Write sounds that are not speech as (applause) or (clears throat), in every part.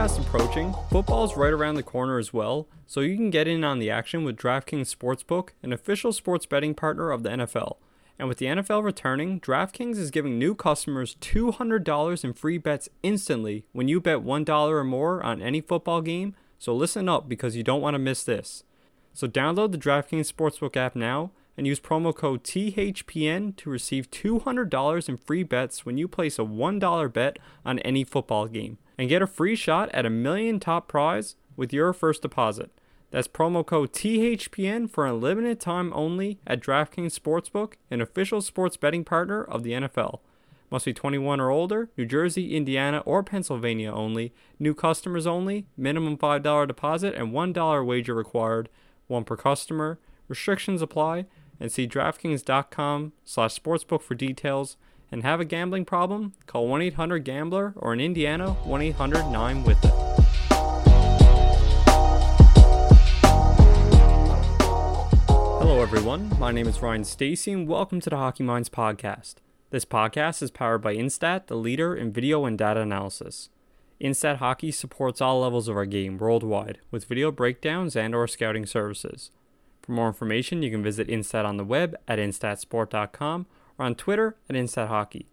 Fast approaching, football's right around the corner as well, so you can get in on the action with DraftKings Sportsbook, an official sports betting partner of the NFL. And with the NFL returning, DraftKings is giving new customers $200 in free bets instantly when you bet $1 or more on any football game, so listen up because you don't want to miss this. So download the DraftKings Sportsbook app now and use promo code THPN to receive $200 in free bets when you place a $1 bet on any football game and get a free shot at a million top prize with your first deposit. That's promo code THPN for a limited time only at DraftKings Sportsbook, an official sports betting partner of the NFL. Must be 21 or older, New Jersey, Indiana, or Pennsylvania only. New customers only. Minimum $5 deposit and $1 wager required. One per customer. Restrictions apply. And see DraftKings.com slash sportsbook for details and have a gambling problem, call 1 800 Gambler or in Indiana, 1 800 9 with it. Hello, everyone. My name is Ryan Stacy, and welcome to the Hockey Minds podcast. This podcast is powered by Instat, the leader in video and data analysis. Instat Hockey supports all levels of our game worldwide with video breakdowns and or scouting services. For more information, you can visit Instat on the web at instatsport.com or on Twitter at Instat Hockey.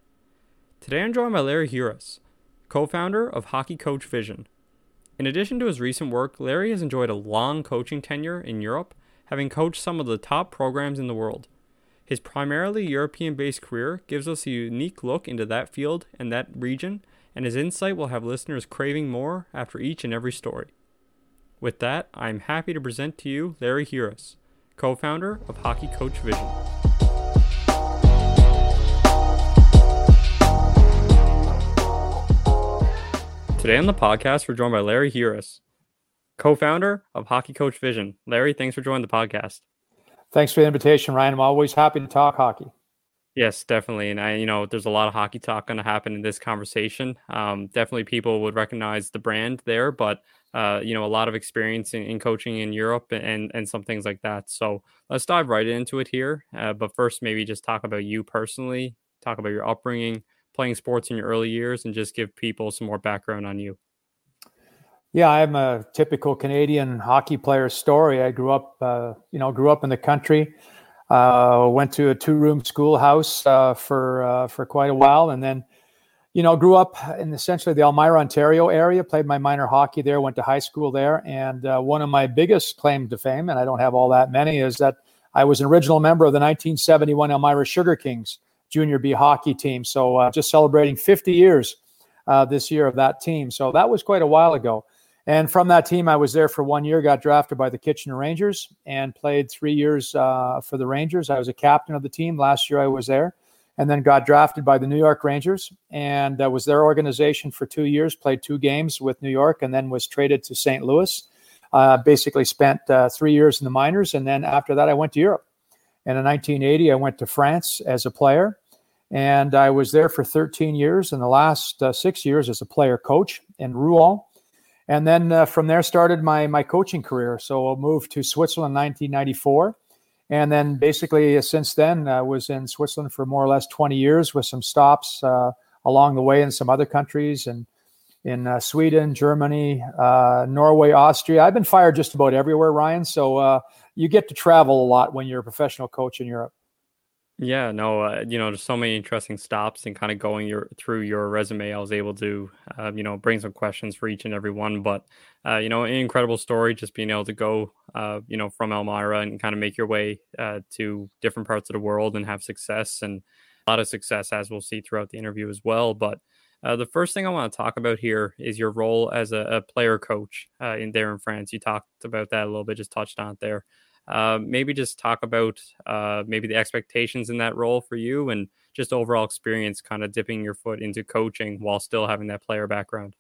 Today I'm joined by Larry Huras, co founder of Hockey Coach Vision. In addition to his recent work, Larry has enjoyed a long coaching tenure in Europe, having coached some of the top programs in the world. His primarily European based career gives us a unique look into that field and that region, and his insight will have listeners craving more after each and every story. With that, I am happy to present to you Larry Huras, co founder of Hockey Coach Vision. Today on the podcast, we're joined by Larry Huras, co-founder of Hockey Coach Vision. Larry, thanks for joining the podcast. Thanks for the invitation, Ryan. I'm always happy to talk hockey. Yes, definitely. And I, you know, there's a lot of hockey talk going to happen in this conversation. Um, definitely, people would recognize the brand there, but uh, you know, a lot of experience in, in, coaching in Europe and and some things like that. So let's dive right into it here. Uh, but first, maybe just talk about you personally, talk about your upbringing, playing sports in your early years and just give people some more background on you. Yeah, I'm a typical Canadian hockey player story. I grew up, uh, you know, grew up in the country. Uh, went to a two-room schoolhouse uh, for uh, for quite a while, and then, you know, grew up in essentially the Elmira, Ontario area. Played my minor hockey there. Went to high school there, and uh, one of my biggest claim to fame, and I don't have all that many, is that I was an original member of the 1971 Elmira Sugar Kings junior B hockey team. So uh, just celebrating 50 years uh, this year of that team. So that was quite a while ago. And from that team, I was there for one year, got drafted by the Kitchener Rangers, and played three years uh, for the Rangers. I was a captain of the team. Last year, I was there, and then got drafted by the New York Rangers, and uh, was their organization for two years. Played two games with New York, and then was traded to St. Louis. Uh, basically, spent uh, three years in the minors, and then after that, I went to Europe. And in 1980, I went to France as a player. And I was there for 13 years, and the last uh, six years as a player coach in Rouen. And then uh, from there started my my coaching career. So I moved to Switzerland in 1994, and then basically uh, since then I was in Switzerland for more or less 20 years with some stops uh, along the way in some other countries and in uh, Sweden, Germany, uh, Norway, Austria. I've been fired just about everywhere, Ryan. So uh, you get to travel a lot when you're a professional coach in Europe. Yeah, no, uh, you know, there's so many interesting stops and kind of going your through your resume. I was able to, uh, you know, bring some questions for each and every one. But, uh, you know, incredible story, just being able to go, uh, you know, from Elmira and kind of make your way uh, to different parts of the world and have success and a lot of success, as we'll see throughout the interview as well. But uh, the first thing I want to talk about here is your role as a, a player coach in there in France. You talked about that a little bit, just touched on it there. Uh, maybe just talk about uh, maybe the expectations in that role for you and just overall experience kind of dipping your foot into coaching while still having that player background.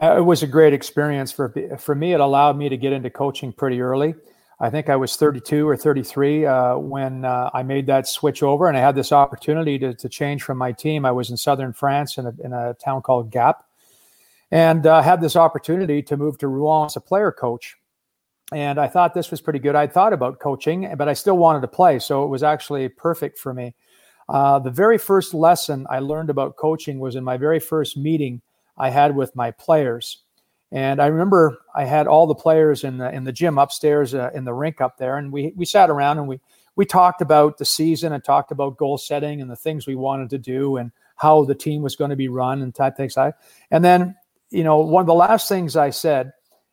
Uh, it was a great experience for for me. It allowed me to get into coaching pretty early. I think i was 32 or 33 uh, when uh, i made that switch over and i had this opportunity to, to change from my team. I was in southern france in a, in a town called gap and had this opportunity to move to rouen as a player coach and I thought this was pretty good. I thought about coaching, but I still wanted to play, so it was actually perfect for me. Uh, the very first lesson I learned about coaching was in my very first meeting I had with my players, and I remember I had all the players in the in the gym upstairs uh, in the rink up there, and we we sat around and we we talked about the season and talked about goal setting and the things we wanted to do and how the team was going to be run and type things like. And then you know one of the last things I said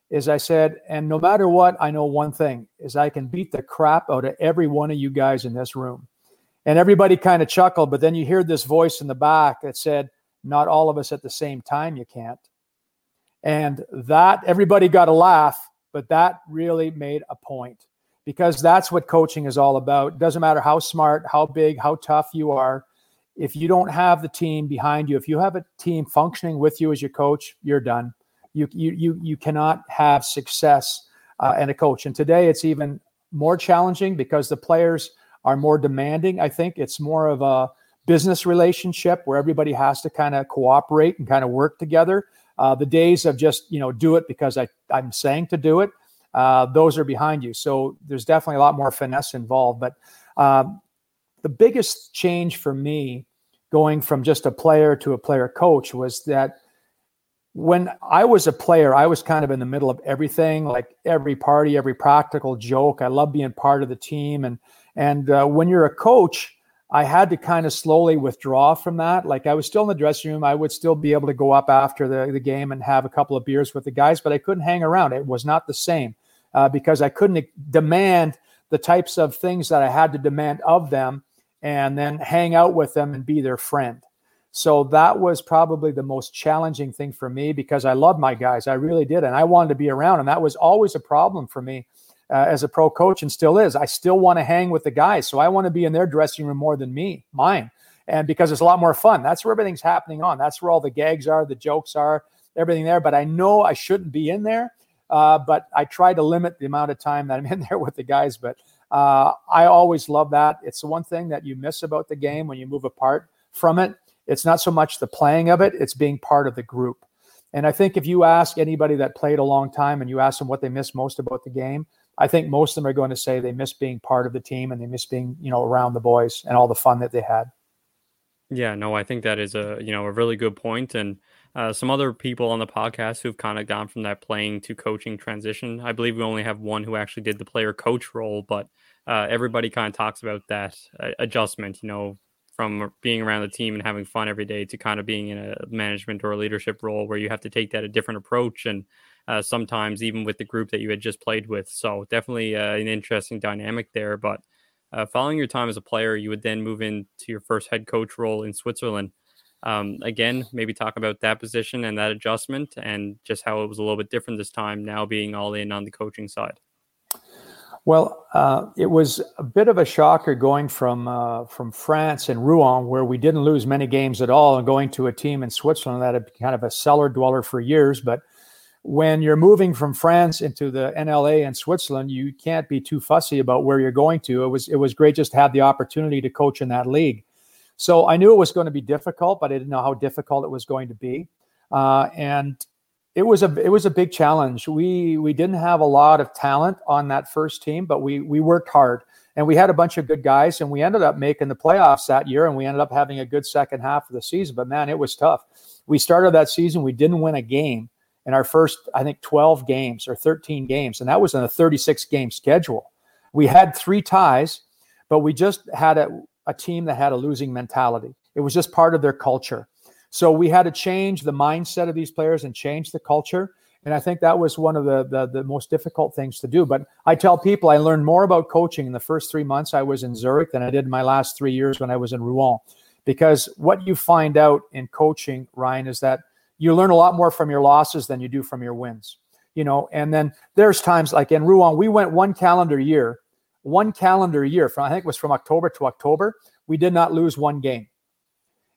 is I said, and no matter what, I know one thing is I can beat the crap out of every one of you guys in this room. And everybody kind of chuckled, but then you hear this voice in the back that said, not all of us at the same time, you can't. And that everybody got a laugh, but that really made a point because that's what coaching is all about. Doesn't matter how smart, how big, how tough you are. If you don't have the team behind you, if you have a team functioning with you as your coach, you're done you you you cannot have success uh, and a coach. And today it's even more challenging because the players are more demanding. I think it's more of a business relationship where everybody has to kind of cooperate and kind of work together. Uh, the days of just you know do it because I I'm saying to do it, uh, those are behind you. So there's definitely a lot more finesse involved. But um, the biggest change for me going from just a player to a player coach was that when I was a player, I was kind of in the middle of everything, like every party, every practical joke. I love being part of the team, and and uh, when you're a coach, I had to kind of slowly withdraw from that. Like I was still in the dressing room, I would still be able to go up after the, the game and have a couple of beers with the guys, but I couldn't hang around. It was not the same uh, because I couldn't demand the types of things that I had to demand of them, and then hang out with them and be their friend. So that was probably the most challenging thing for me because I love my guys. I really did. And I wanted to be around. And that was always a problem for me uh, as a pro coach and still is. I still want to hang with the guys. So I want to be in their dressing room more than me, mine. And because it's a lot more fun. That's where everything's happening on. That's where all the gags are, the jokes are, everything there. But I know I shouldn't be in there. Uh, but I try to limit the amount of time that I'm (laughs) in there with the guys. But uh, I always love that. It's the one thing that you miss about the game when you move apart from it it's not so much the playing of it, it's being part of the group. And I think if you ask anybody that played a long time and you ask them what they miss most about the game, I think most of them are going to say they miss being part of the team and they miss being, you know, around the boys and all the fun that they had. Yeah, no, I think that is a you know a really good point, and uh, some other people on the podcast who've kind of gone from that playing to coaching transition. I believe we only have one who actually did the player coach role, but uh, everybody kind of talks about that uh, adjustment. You know, from being around the team and having fun every day to kind of being in a management or a leadership role where you have to take that a different approach and uh, sometimes even with the group that you had just played with. So definitely uh, an interesting dynamic there. But uh, following your time as a player, you would then move into your first head coach role in Switzerland. Um, again, maybe talk about that position and that adjustment and just how it was a little bit different this time now being all in on the coaching side. Well, uh, it was a bit of a shocker going from uh, from France and Rouen, where we didn't lose many games at all, and going to a team in Switzerland that had been kind of a cellar dweller for years. But when you're moving from France into the NLA and Switzerland, you can't be too fussy about where you're going to. It was it was great just to have the opportunity to coach in that league. So I knew it was going to be difficult, but I didn't know how difficult it was going to be. Uh, and it was a it was a big challenge. We we didn't have a lot of talent on that first team, but we we worked hard and we had a bunch of good guys and we ended up making the playoffs that year and we ended up having a good second half of the season. But man, it was tough. We started that season, we didn't win a game in our first, I think, 12 games or 13 games, and that was in a 36 game schedule. We had three ties, but we just had a, a team that had a losing mentality. It was just part of their culture. So we had to change the mindset of these players and change the culture. And I think that was one of the, the, the most difficult things to do. But I tell people I learned more about coaching in the first three months I was in Zurich than I did in my last three years when I was in Rouen. Because what you find out in coaching, Ryan, is that you learn a lot more from your losses than you do from your wins. You know, and then there's times like in Rouen, we went one calendar year, one calendar year from I think it was from October to October. We did not lose one game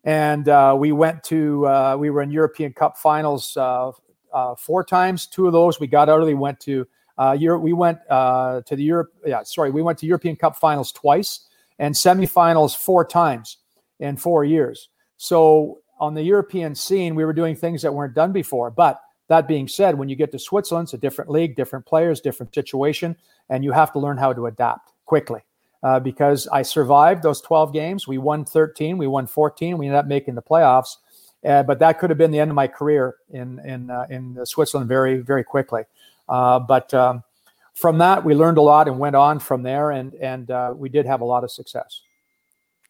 and uh, we went to uh, we were in European Cup finals uh, uh four times. Two of those we got early. Went to uh, Europe. We went uh, to the Europe. Yeah, sorry, we went to European Cup finals twice and semifinals four times in four years. So on the European scene, we were doing things that weren't done before. But that being said, when you get to Switzerland, it's a different league, different players, different situation, and you have to learn how to adapt quickly uh, because I survived those 12 games. We won 13, we won 14, we ended up making the playoffs. Uh, but that could have been the end of my career in in uh, in Switzerland very very quickly. Uh, but um, from that, we learned a lot and went on from there, and and uh, we did have a lot of success.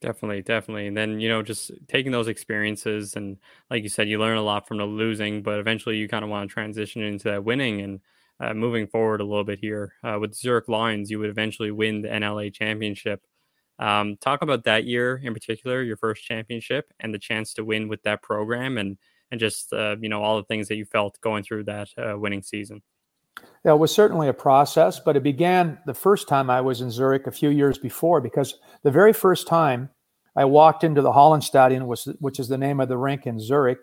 Definitely, definitely. And then, you know, just taking those experiences and like you said, you learn a lot from the losing, but eventually you kind of want to transition into that winning. And uh, moving forward a little bit here uh, with Zurich Lions, you would eventually win the NLA championship. Um, talk about that year in particular, your first championship, and the chance to win with that program, and and just uh, you know all the things that you felt going through that uh, winning season. Yeah, it was certainly a process, but it began the first time I was in Zurich a few years before, because the very first time I walked into the Hallenstadion, was, which is the name of the rink in Zurich,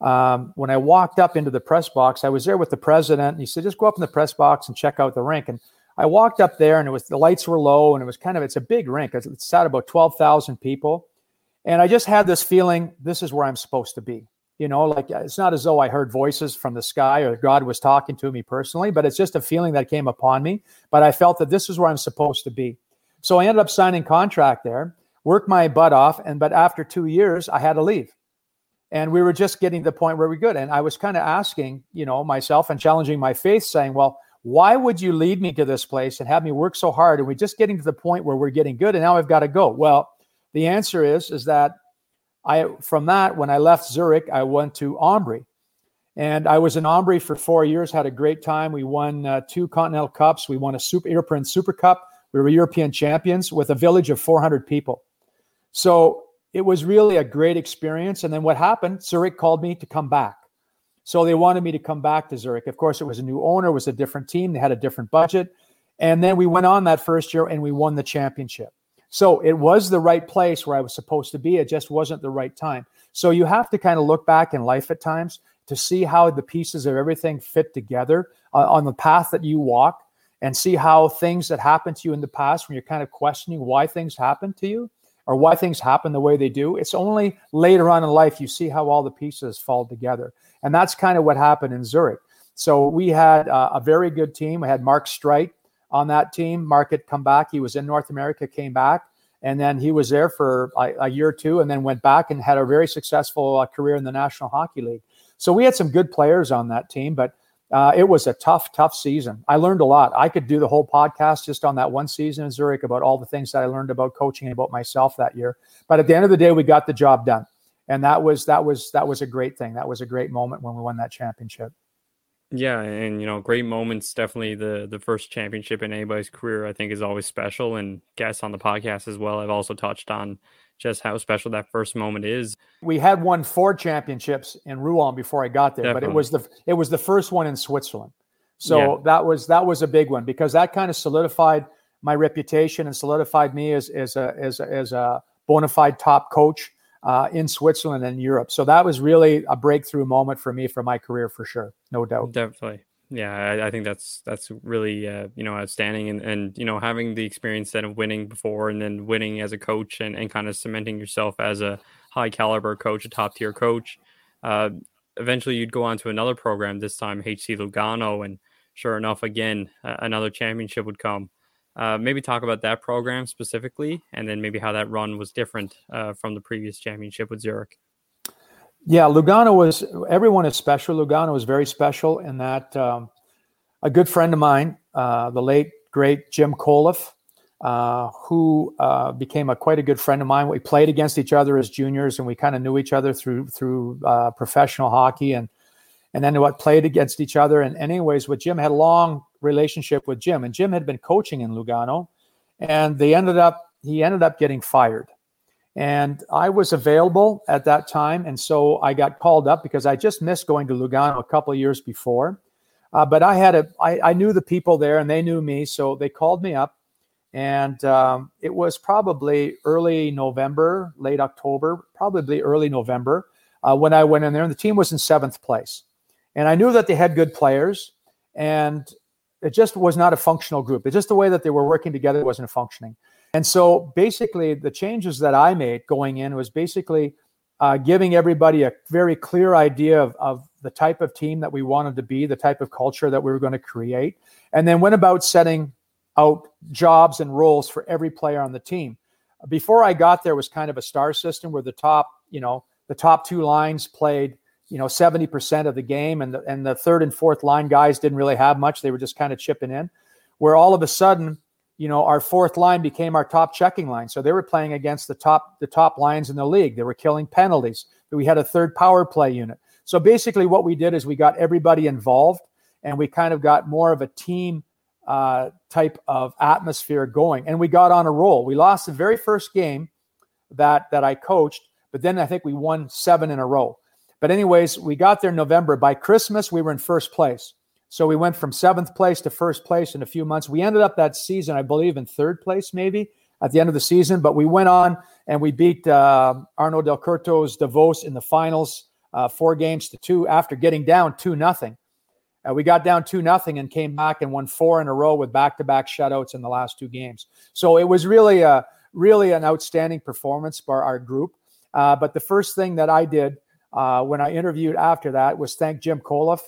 um, when I walked up into the press box, I was there with the president, and he said, "Just go up in the press box and check out the rink." And I walked up there, and it was the lights were low, and it was kind of it's a big rink. It's, it's at about twelve thousand people, and I just had this feeling: this is where I'm supposed to be. You know, like it's not as though I heard voices from the sky or God was talking to me personally, but it's just a feeling that came upon me. But I felt that this is where I'm supposed to be. So I ended up signing contract there, worked my butt off, and but after two years, I had to leave and we were just getting to the point where we good and i was kind of asking you know myself and challenging my faith saying well why would you lead me to this place and have me work so hard? And we're just getting to the point where we're getting good and now i've got to go. Well the answer is is that i from that when i left zurich i went to Ambri. And i was in Ambri for four years had a great time. We won uh, two continental cups. We won a super european super cup. We were european champions with a village of 400 people. So it was really a great experience. And then what happened? Zurich called me to come back. So they wanted me to come back to Zurich. Of course, it was a new owner, it was a different team, they had a different budget. And then we went on that first year and we won the championship. So it was the right place where I was supposed to be. It just wasn't the right time. So you have to kind of look back in life at times to see how the pieces of everything fit together uh, on the path that you walk and see how things that happened to you in the past when you're kind of questioning why things happened to you or why things happen the way they do. It's only later on in life you see how all the pieces fall together. And that's kind of what happened in Zurich. So we had uh, a very good team. We had Mark Streit on that team. Mark had come back. He was in North America, came back, and then he was there for a, a year or two, and then went back and had a very successful uh, career in the National Hockey League. So we had some good players on that team, but uh, it was a tough, tough season. I learned a lot. I could do the whole podcast just on that one season in Zurich about all the things that I learned about coaching and about myself that year. But at the end of the day, we got the job done, and that was that was that was a great thing. That was a great moment when we won that championship. Yeah, and you know, great moments. Definitely the the first championship in anybody's career, I think, is always special. And guests on the podcast as well. I've also touched on just how special that first moment is. We had won four championships in Rouen before I got there, Definitely. but it was the it was the first one in Switzerland. So yeah. that was that was a big one because that kind of solidified my reputation and solidified me as as a as a, as a bona fide top coach uh, in Switzerland and Europe. So that was really a breakthrough moment for me for my career for sure, no doubt. Definitely yeah, I, I, think that's that's really uh, you know outstanding, and and you know having the experience then of winning before, and then winning as a coach, and and kind of cementing yourself as a high caliber coach, a top tier coach. Uh, eventually you'd go on to another program, this time HC Lugano, and sure enough, again, uh, another championship would come. Uh, maybe talk about that program specifically, and then maybe how that run was different uh, from the previous championship with Zurich. Yeah, Lugano was everyone is special. Lugano was very special in that um, a good friend of mine, uh, the late great Jim Koleff, uh, who uh, became a quite a good friend of mine. We played against each other as juniors, and we kind of knew each other through through uh, professional hockey, and and then what played against each other. And, anyways, with Jim had a long relationship with Jim, and Jim had been coaching in Lugano, and they ended up he ended up getting fired. And I was available at that time. And so I got called up because I just missed going to Lugano a couple years before. Uh, but I had a, I, I knew the people there and they knew me. So they called me up. And um, it was probably early November, late October, probably early November uh, when I went in there. And the team was in seventh place. And I knew that they had good players. And it just was not a functional group. It's just the way that they were working together wasn't functioning. And so basically, the changes that I made going in was basically uh, giving everybody a very clear idea of, of the type of team that we wanted to be, the type of culture that we were going to create, and then went about setting out jobs and roles for every player on the team. Before I got there was kind of a star system where the top, you know, the top two lines played, you know, 70% of the game and the, and the third and fourth line guys didn't really have much. They were just kind of chipping in. Where all of a sudden you know, our fourth line became our top checking line. So they were playing against the top the top lines in the league. They were killing penalties. We had a third power play unit. So basically, what we did is we got everybody involved, and we kind of got more of a team uh, type of atmosphere going. And we got on a roll. We lost the very first game that that I coached, but then I think we won seven in a row. But anyways, we got there in November. By Christmas, we were in first place. So we went from seventh place to first place in a few months. We ended up that season, I believe, in third place, maybe at the end of the season. But we went on and we beat uh, Arno Del Curto's Davos in the finals, uh, four games to two after getting down two nothing. Uh, we got down two nothing and came back and won four in a row with back to back shutouts in the last two games. So it was really a really an outstanding performance by our group. Uh, but the first thing that I did uh, when I interviewed after that was thank Jim Koleff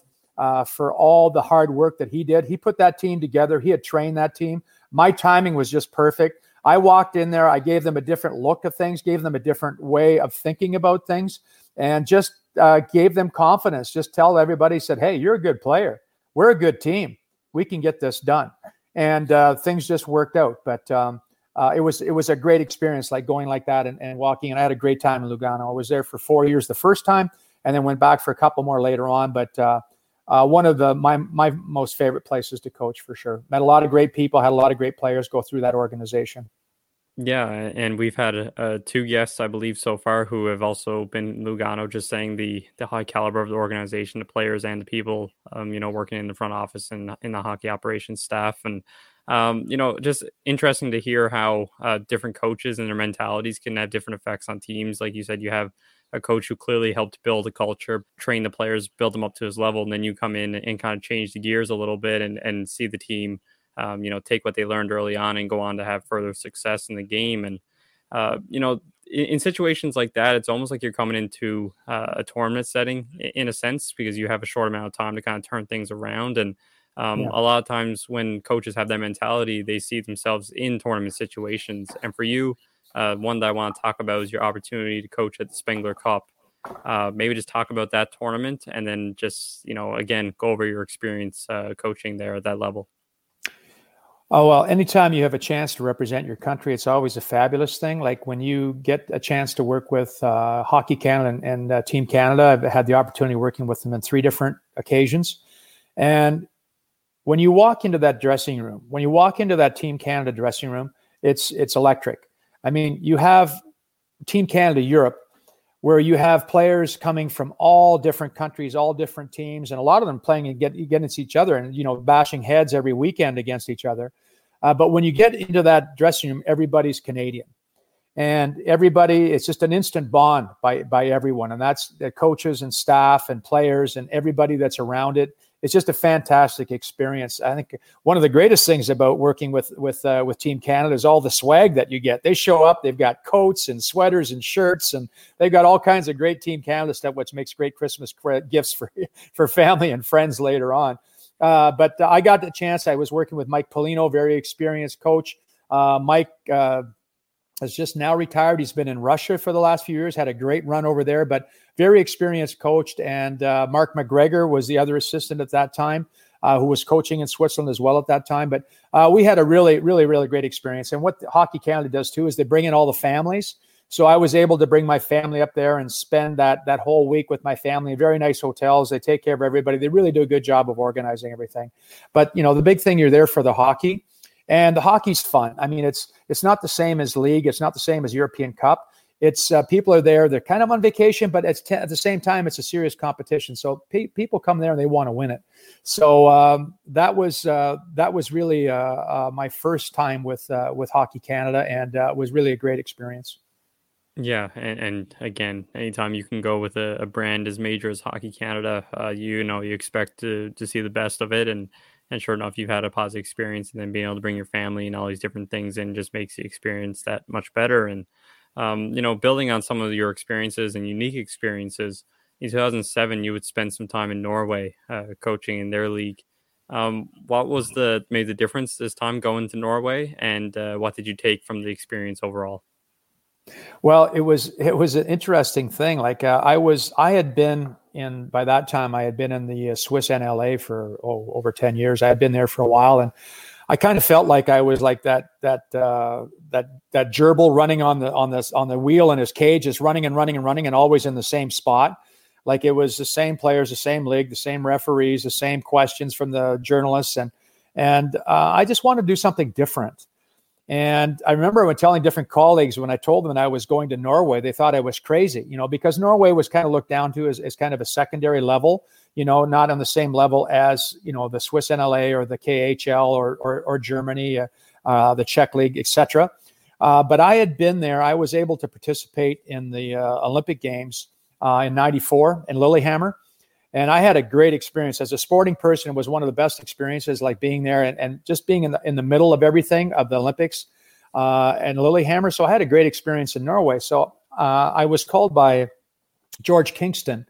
uh, for all the hard work that he did. He put that team together. He had trained that team. My timing was just perfect. I walked in there. I gave them a different look of things, gave them a different way of thinking about things, and just uh, gave them confidence. Just tell everybody, said, "Hey, you're a good player. We're a good team. We can get this done." And uh, things just worked out. But um, uh, it was it was a great experience, like going like that and, and walking. And I had a great time in Lugano. I was there for four years the first time, and then went back for a couple more later on. But uh, one of the my my most favorite places to coach for sure. Met a lot of great people, had a lot of great players go through that organization. Yeah, and we've had uh, two guests, I believe, so far who have also been Lugano, just saying the the high caliber of the organization, the players, and the people, um, you know, working in the front office and in the hockey operations staff, and um, you know, just interesting to hear how uh, different coaches and their mentalities can have different effects on teams. Like you said, you have a coach who clearly helped build a culture, train the players, build them up to his level, and then you come in and kind of change the gears a little bit and and see the team, um, you know, take what they learned early on and go on to have further success in the game. And uh, you know, in, in, situations like that, it's almost like you're coming into uh, a tournament setting in a sense because you have a short amount of time to kind of turn things around and. Um, yeah. A lot of times, when coaches have that mentality, they see themselves in tournament situations. And for you, uh, one that I want to talk about is your opportunity to coach at the Spengler Cup. Uh, maybe just talk about that tournament and then just, you know, again, go over your experience uh, coaching there at that level. Oh, well, anytime you have a chance to represent your country, it's always a fabulous thing. Like when you get a chance to work with uh, Hockey Canada and, and uh, Team Canada, I've had the opportunity working with them in three different occasions. And when you walk into that dressing room, when you walk into that Team Canada dressing room, it's it's electric. I mean, you have Team Canada Europe, where you have players coming from all different countries, all different teams, and a lot of them playing against each other and you know bashing heads every weekend against each other. Uh, but when you get into that dressing room, everybody's Canadian, and everybody it's just an instant bond by by everyone, and that's the coaches and staff and players and everybody that's around it it's just a fantastic experience. I think one of the greatest things about working with with uh, with Team Canada is all the swag that you get. They show up, they've got coats and sweaters and shirts, and they've got all kinds of great Team Canada stuff, which makes great Christmas gifts for (laughs) for family and friends later on. Uh, but I got the chance. I was working with Mike Pelino, very experienced coach. Uh, Mike uh, has just now retired. He's been in Russia for the last few years, had a great run over there, but very experienced coach. And uh, Mark McGregor was the other assistant at that time, uh, who was coaching in Switzerland as well at that time. But uh, we had a really, really, really great experience. And what Hockey Canada does too is they bring in all the families. So I was able to bring my family up there and spend that that whole week with my family. Very nice hotels. They take care of everybody. They really do a good job of organizing everything. But you know, the big thing you're there for the hockey, and the hockey's fun. I mean, it's it's not the same as league. It's not the same as European Cup. It's uh, people are there. They're kind of on vacation, but it's t- at the same time, it's a serious competition. So pe- people come there and they want to win it. So um, that was uh, that was really uh, uh my first time with uh, with Hockey Canada, and uh, was really a great experience. Yeah, and, and again, anytime you can go with a, a brand as major as Hockey Canada, uh, you know you expect to to see the best of it, and and sure enough, you've had a positive experience, and then being able to bring your family and all these different things in just makes the experience that much better. And um, you know, building on some of your experiences and unique experiences, in 2007, you would spend some time in Norway uh, coaching in their league. Um, what was the made the difference this time going to Norway, and uh, what did you take from the experience overall? Well, it was it was an interesting thing. Like uh, I was, I had been in by that time. I had been in the uh, Swiss NLA for oh, over ten years. I had been there for a while, and I kind of felt like I was like that that uh, that that gerbil running on the on this on the wheel in his cage, just running and running and running, and always in the same spot. Like it was the same players, the same league, the same referees, the same questions from the journalists, and and uh, I just wanted to do something different. And I remember when telling different colleagues when I told them that I was going to Norway, they thought I was crazy, you know, because Norway was kind of looked down to as, as kind of a secondary level, you know, not on the same level as, you know, the Swiss NLA or the KHL or, or, or Germany, uh, uh, the Czech League, etc. Uh, but I had been there. I was able to participate in the uh, Olympic Games uh, in 94 in Lillehammer and I had a great experience as a sporting person. It was one of the best experiences, like being there and, and just being in the in the middle of everything of the Olympics uh, and Lillehammer. So I had a great experience in Norway. So uh, I was called by George Kingston.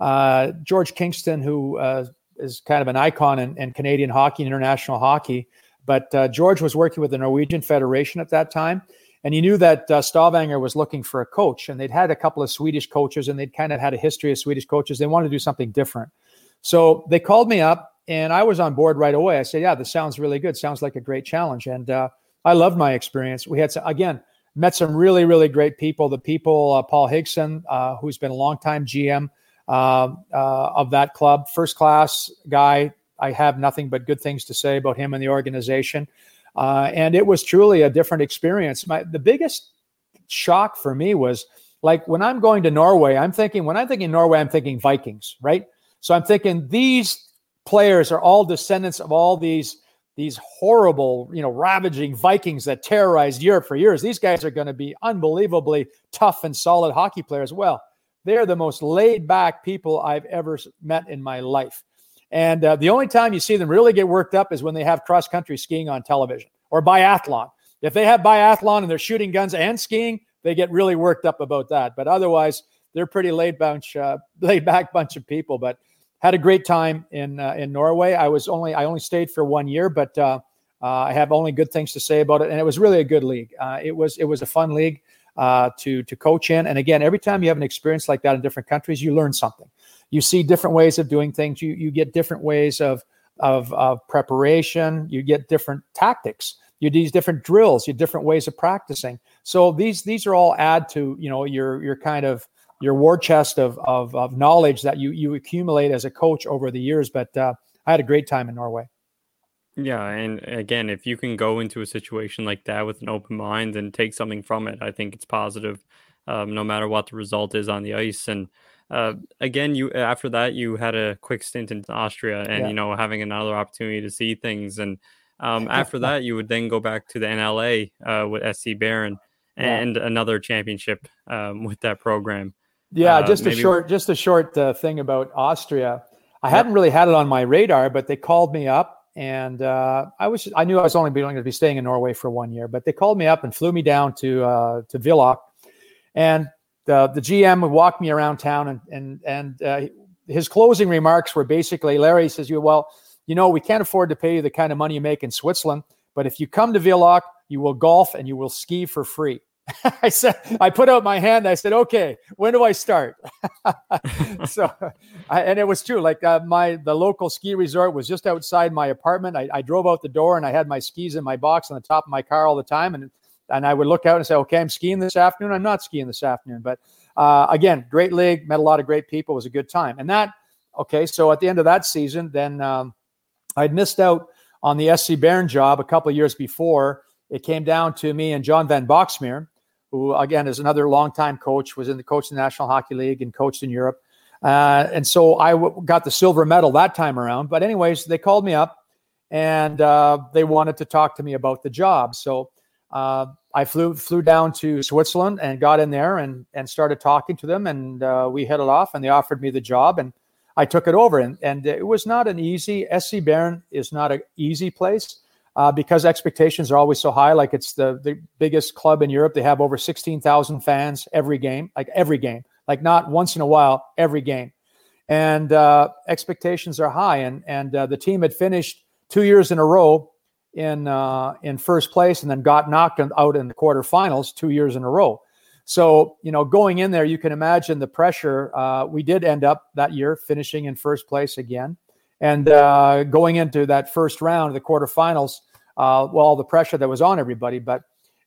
Uh, George Kingston, who uh, is kind of an icon in, in Canadian hockey and international hockey, but uh, George was working with the Norwegian Federation at that time and he knew that uh, Stavanger was looking for a coach, and they'd had a couple of Swedish coaches, and they'd kind of had a history of Swedish coaches. They wanted to do something different, so they called me up, and I was on board right away. I said, "Yeah, this sounds really good. Sounds like a great challenge." And uh, I loved my experience. We had some, again met some really really great people. The people, uh, Paul Higson, uh, who's been a long time GM um, uh, of that club, first class guy. I have nothing but good things to say about him and the organization. Uh, and it was truly a different experience. My, the biggest shock for me was like when I'm going to Norway, I'm thinking, when I'm thinking Norway, I'm thinking Vikings, right? So I'm thinking these players are all descendants of all these these horrible, you know, ravaging Vikings that terrorized Europe for years. These guys are going to be unbelievably tough and solid hockey players. Well, they're the most laid back people I've ever met in my life. And uh, the only time you see them really get worked up is when they have cross country skiing on television or biathlon. If they have biathlon and they're shooting guns and skiing, they get really worked up about that. But otherwise, they're pretty laid bunch, uh, (laughs) laid back bunch of people. But had a great time in uh, in Norway. I was only I only stayed for one year, but uh, uh, I have only good things to say about it. And it was really a good league. Uh, it was it was a fun league to to coach in. And again, every time you have an experience like that in different countries, you learn something you see different ways of doing things. You you get different ways of of, of preparation. You get different tactics. You do these different drills. You different ways of practicing. So these these are all add to you know your your kind of your war chest of of, of knowledge that you you accumulate as a coach over the years. But uh, I had a great time in Norway. Yeah, and again, if you can go into a situation like that with an open mind and take something from it, I think it's positive, um, no matter what the result is on the ice. And uh, again, you after that you had a quick stint in Austria, and yeah. you know having another opportunity to see things. And um, after that, you would then go back to the NLA uh, with SC Bern and yeah. another championship um, with that program. Yeah, uh, just maybe... a short, just a short uh, thing about Austria. I hadn't really had it on my radar, but they called me up, and uh, I was I knew I was only going to be staying in Norway for one year, but they called me up and flew me down to uh, to Villach, and the the GM would walk me around town, and and and uh, his closing remarks were basically, Larry says, "You well, you know, we can't afford to pay you the kind of money you make in Switzerland, but if you come to Villach, you will golf and you will ski for free." (laughs) I said, I put out my hand. I said, okay, when do I start? (laughs) so, I, and it was true. Like uh, my, the local ski resort was just outside my apartment. I, I, drove out the door and I had my skis in my box on the top of my car all the time. And, and I would look out and say, okay, I'm skiing this afternoon. I'm not skiing this afternoon. But uh, again, great league, met a lot of great people. It was a good time. And that, okay. So at the end of that season, then um, I'd missed out on the SC Bern job a couple of years before. It came down to me and John Van Boxmeer who again is another longtime coach, was in the coach in the National Hockey League and coached in Europe. Uh, and so I w- got the silver medal that time around. But anyways, they called me up and uh, they wanted to talk to me about the job. So uh, I flew flew down to Switzerland and got in there and and started talking to them. And uh, we hit it off. And they offered me the job, and I took it over. And and it was not an easy. SC Bern is not an easy place uh, because expectations are always so high. Like it's the the biggest club in Europe. They have over sixteen thousand fans every game, like every game, like not once in a while, every game, and uh, expectations are high. And and uh, the team had finished two years in a row in uh, in first place, and then got knocked out in the quarterfinals two years in a row. So you know, going in there, you can imagine the pressure. Uh, we did end up that year finishing in first place again. And uh, going into that first round the quarterfinals, uh, well, the pressure that was on everybody, but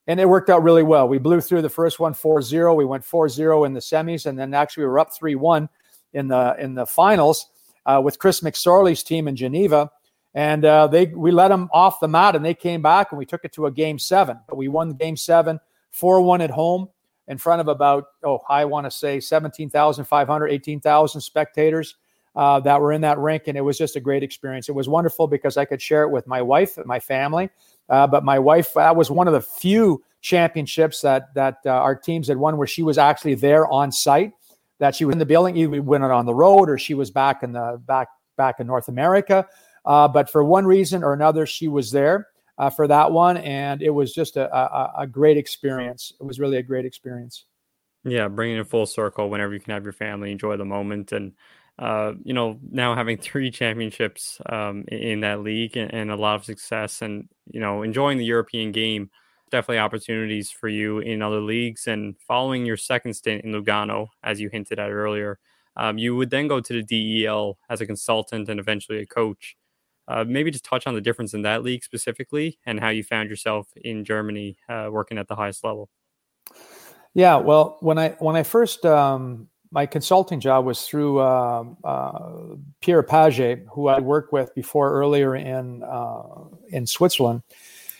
and it worked out really well. We blew through the first one 4-0. We went 4-0 in the semis, and then actually we were up 3-1 in the in the finals uh, with Chris McSorley's team in Geneva. And uh, they we let them off the mat, and they came back, and we took it to a game seven. But we won game seven, four one at home in front of about oh I want to say 17,500, 18,000 spectators uh, that were in that rink, and it was just a great experience. It was wonderful because I could share it with my wife and my family. Uh, but my wife, that was one of the few championships that that uh, our teams had won where she was actually there on site. That she was in the building, either we went on the road or she was back in the back back in North America. Uh, but for one reason or another, she was there uh, for that one, and it was just a, a, a great experience. It was really a great experience. Yeah, bringing it full circle whenever you can have your family enjoy the moment and uh, you know, now having three championships um, in that league and, and, a lot of success, and you know, enjoying the European game, definitely opportunities for you in other leagues. And following your second stint in Lugano, as you hinted at earlier, um, you would then go to the DEL as a consultant and eventually a coach. Uh, maybe just touch on the difference in that league specifically and how you found yourself in Germany uh, working at the highest level. Yeah, well, when I when I first um, my consulting job was through uh, uh, Pierre Page, who I worked with before earlier in uh, in Switzerland.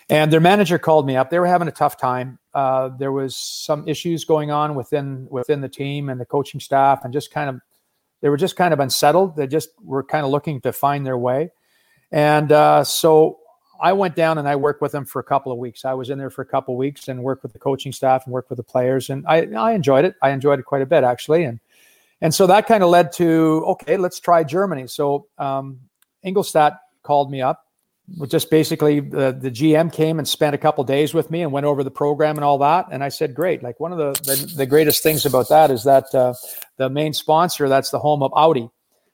And their manager called me up. They were having a tough time. Uh, there was some issues going on within within the team and the coaching staff, and just kind of they were just kind of unsettled. They just were kind of looking to find their way. And uh, so I went down and I worked with them for a couple of weeks. I was in there for a couple of weeks and worked with the coaching staff and worked with the players, and I, I enjoyed it. I enjoyed it quite a bit actually, and and so that kind of led to okay, let's try Germany. So um, Ingolstadt called me up. Just basically, the, the GM came and spent a couple days with me and went over the program and all that. And I said, great. Like one of the the, the greatest things about that is that uh, the main sponsor, that's the home of Audi.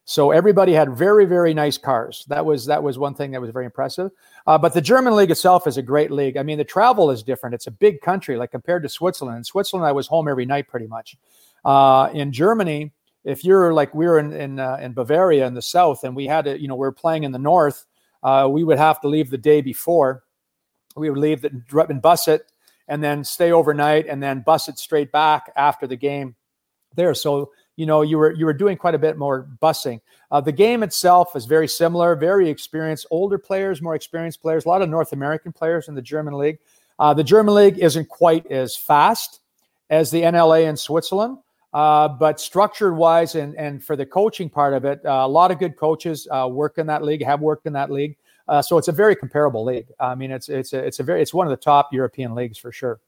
So everybody had very, very nice cars. That was that was one thing that was very impressive. Uh, but the German league itself is a great league. I mean, the travel is different. It's a big country, like compared to Switzerland. In Switzerland, I was home every night pretty much. Uh, in Germany, if you're like we were in in, uh, in, Bavaria in the south, and we had to, you know, we are playing in the north, uh, we would have to leave the day before. We would leave the, and bus it, and then stay overnight, and then bus it straight back after the game there. So you know you were you were doing quite a bit more busing. Uh, the game itself is very similar, very experienced, older players, more experienced players, a lot of North American players in the German league. Uh, the German league isn't quite as fast as the NLA in Switzerland. Uh, but structured wise and, and for the coaching part of it, uh, a lot of good coaches uh, work in that league, have worked in that league. Uh, so it's a very comparable league. I mean, it's it's a, it's a very it's one of the top European leagues for sure.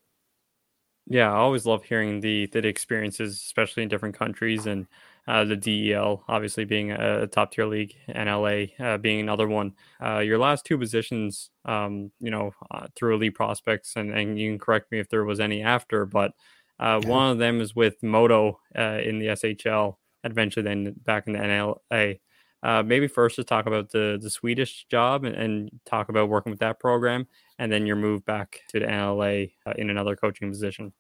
Yeah, I always love hearing the the experiences, especially in different countries, and uh, the DEL obviously being a, top tier league, NLA uh, being another one. Uh, your last two positions, um, you know, uh, through elite prospects, and, and you can correct me if there was any after, but uh, one of them is with Modo uh, in the SHL, eventually then back in the NLA. Maybe first to talk about the the Swedish job and, and, talk about working with that program, and then your move back to the NLA in another coaching position.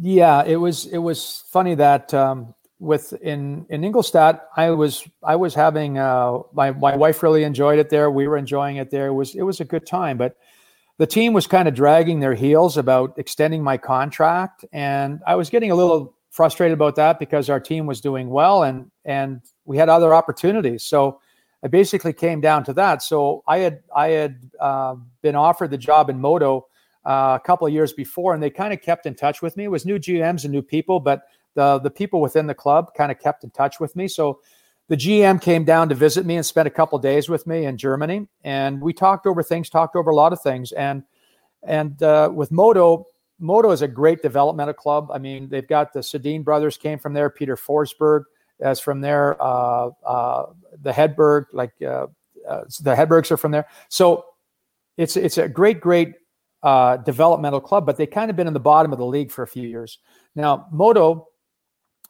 Yeah, it was it was funny that um, with in in Ingolstadt, I was I was having uh, my my wife really enjoyed it there. We were enjoying it there. It was it was a good time, but the team was kind of dragging their heels about extending my contract, and I was getting a little frustrated about that because our team was doing well and and we had other opportunities. So I basically came down to that. So I had I had uh, been offered the job in Modo uh, a couple of years before, and they kind of kept in touch with me. It was new GMs and new people, but the the people within the club kind of kept in touch with me. So the GM came down to visit me and spent a couple days with me in Germany, and we talked over things, talked over a lot of things, and and uh, with Modo. Modo is a great developmental club. I mean, they've got the Sedin brothers came from there. Peter Forsberg as from there. Uh, uh, the Hedberg, like uh, the Hedbergs are from there. So it's it's a great, great uh, developmental club, but they kind of been in the bottom of the league for a few years. Now, Modo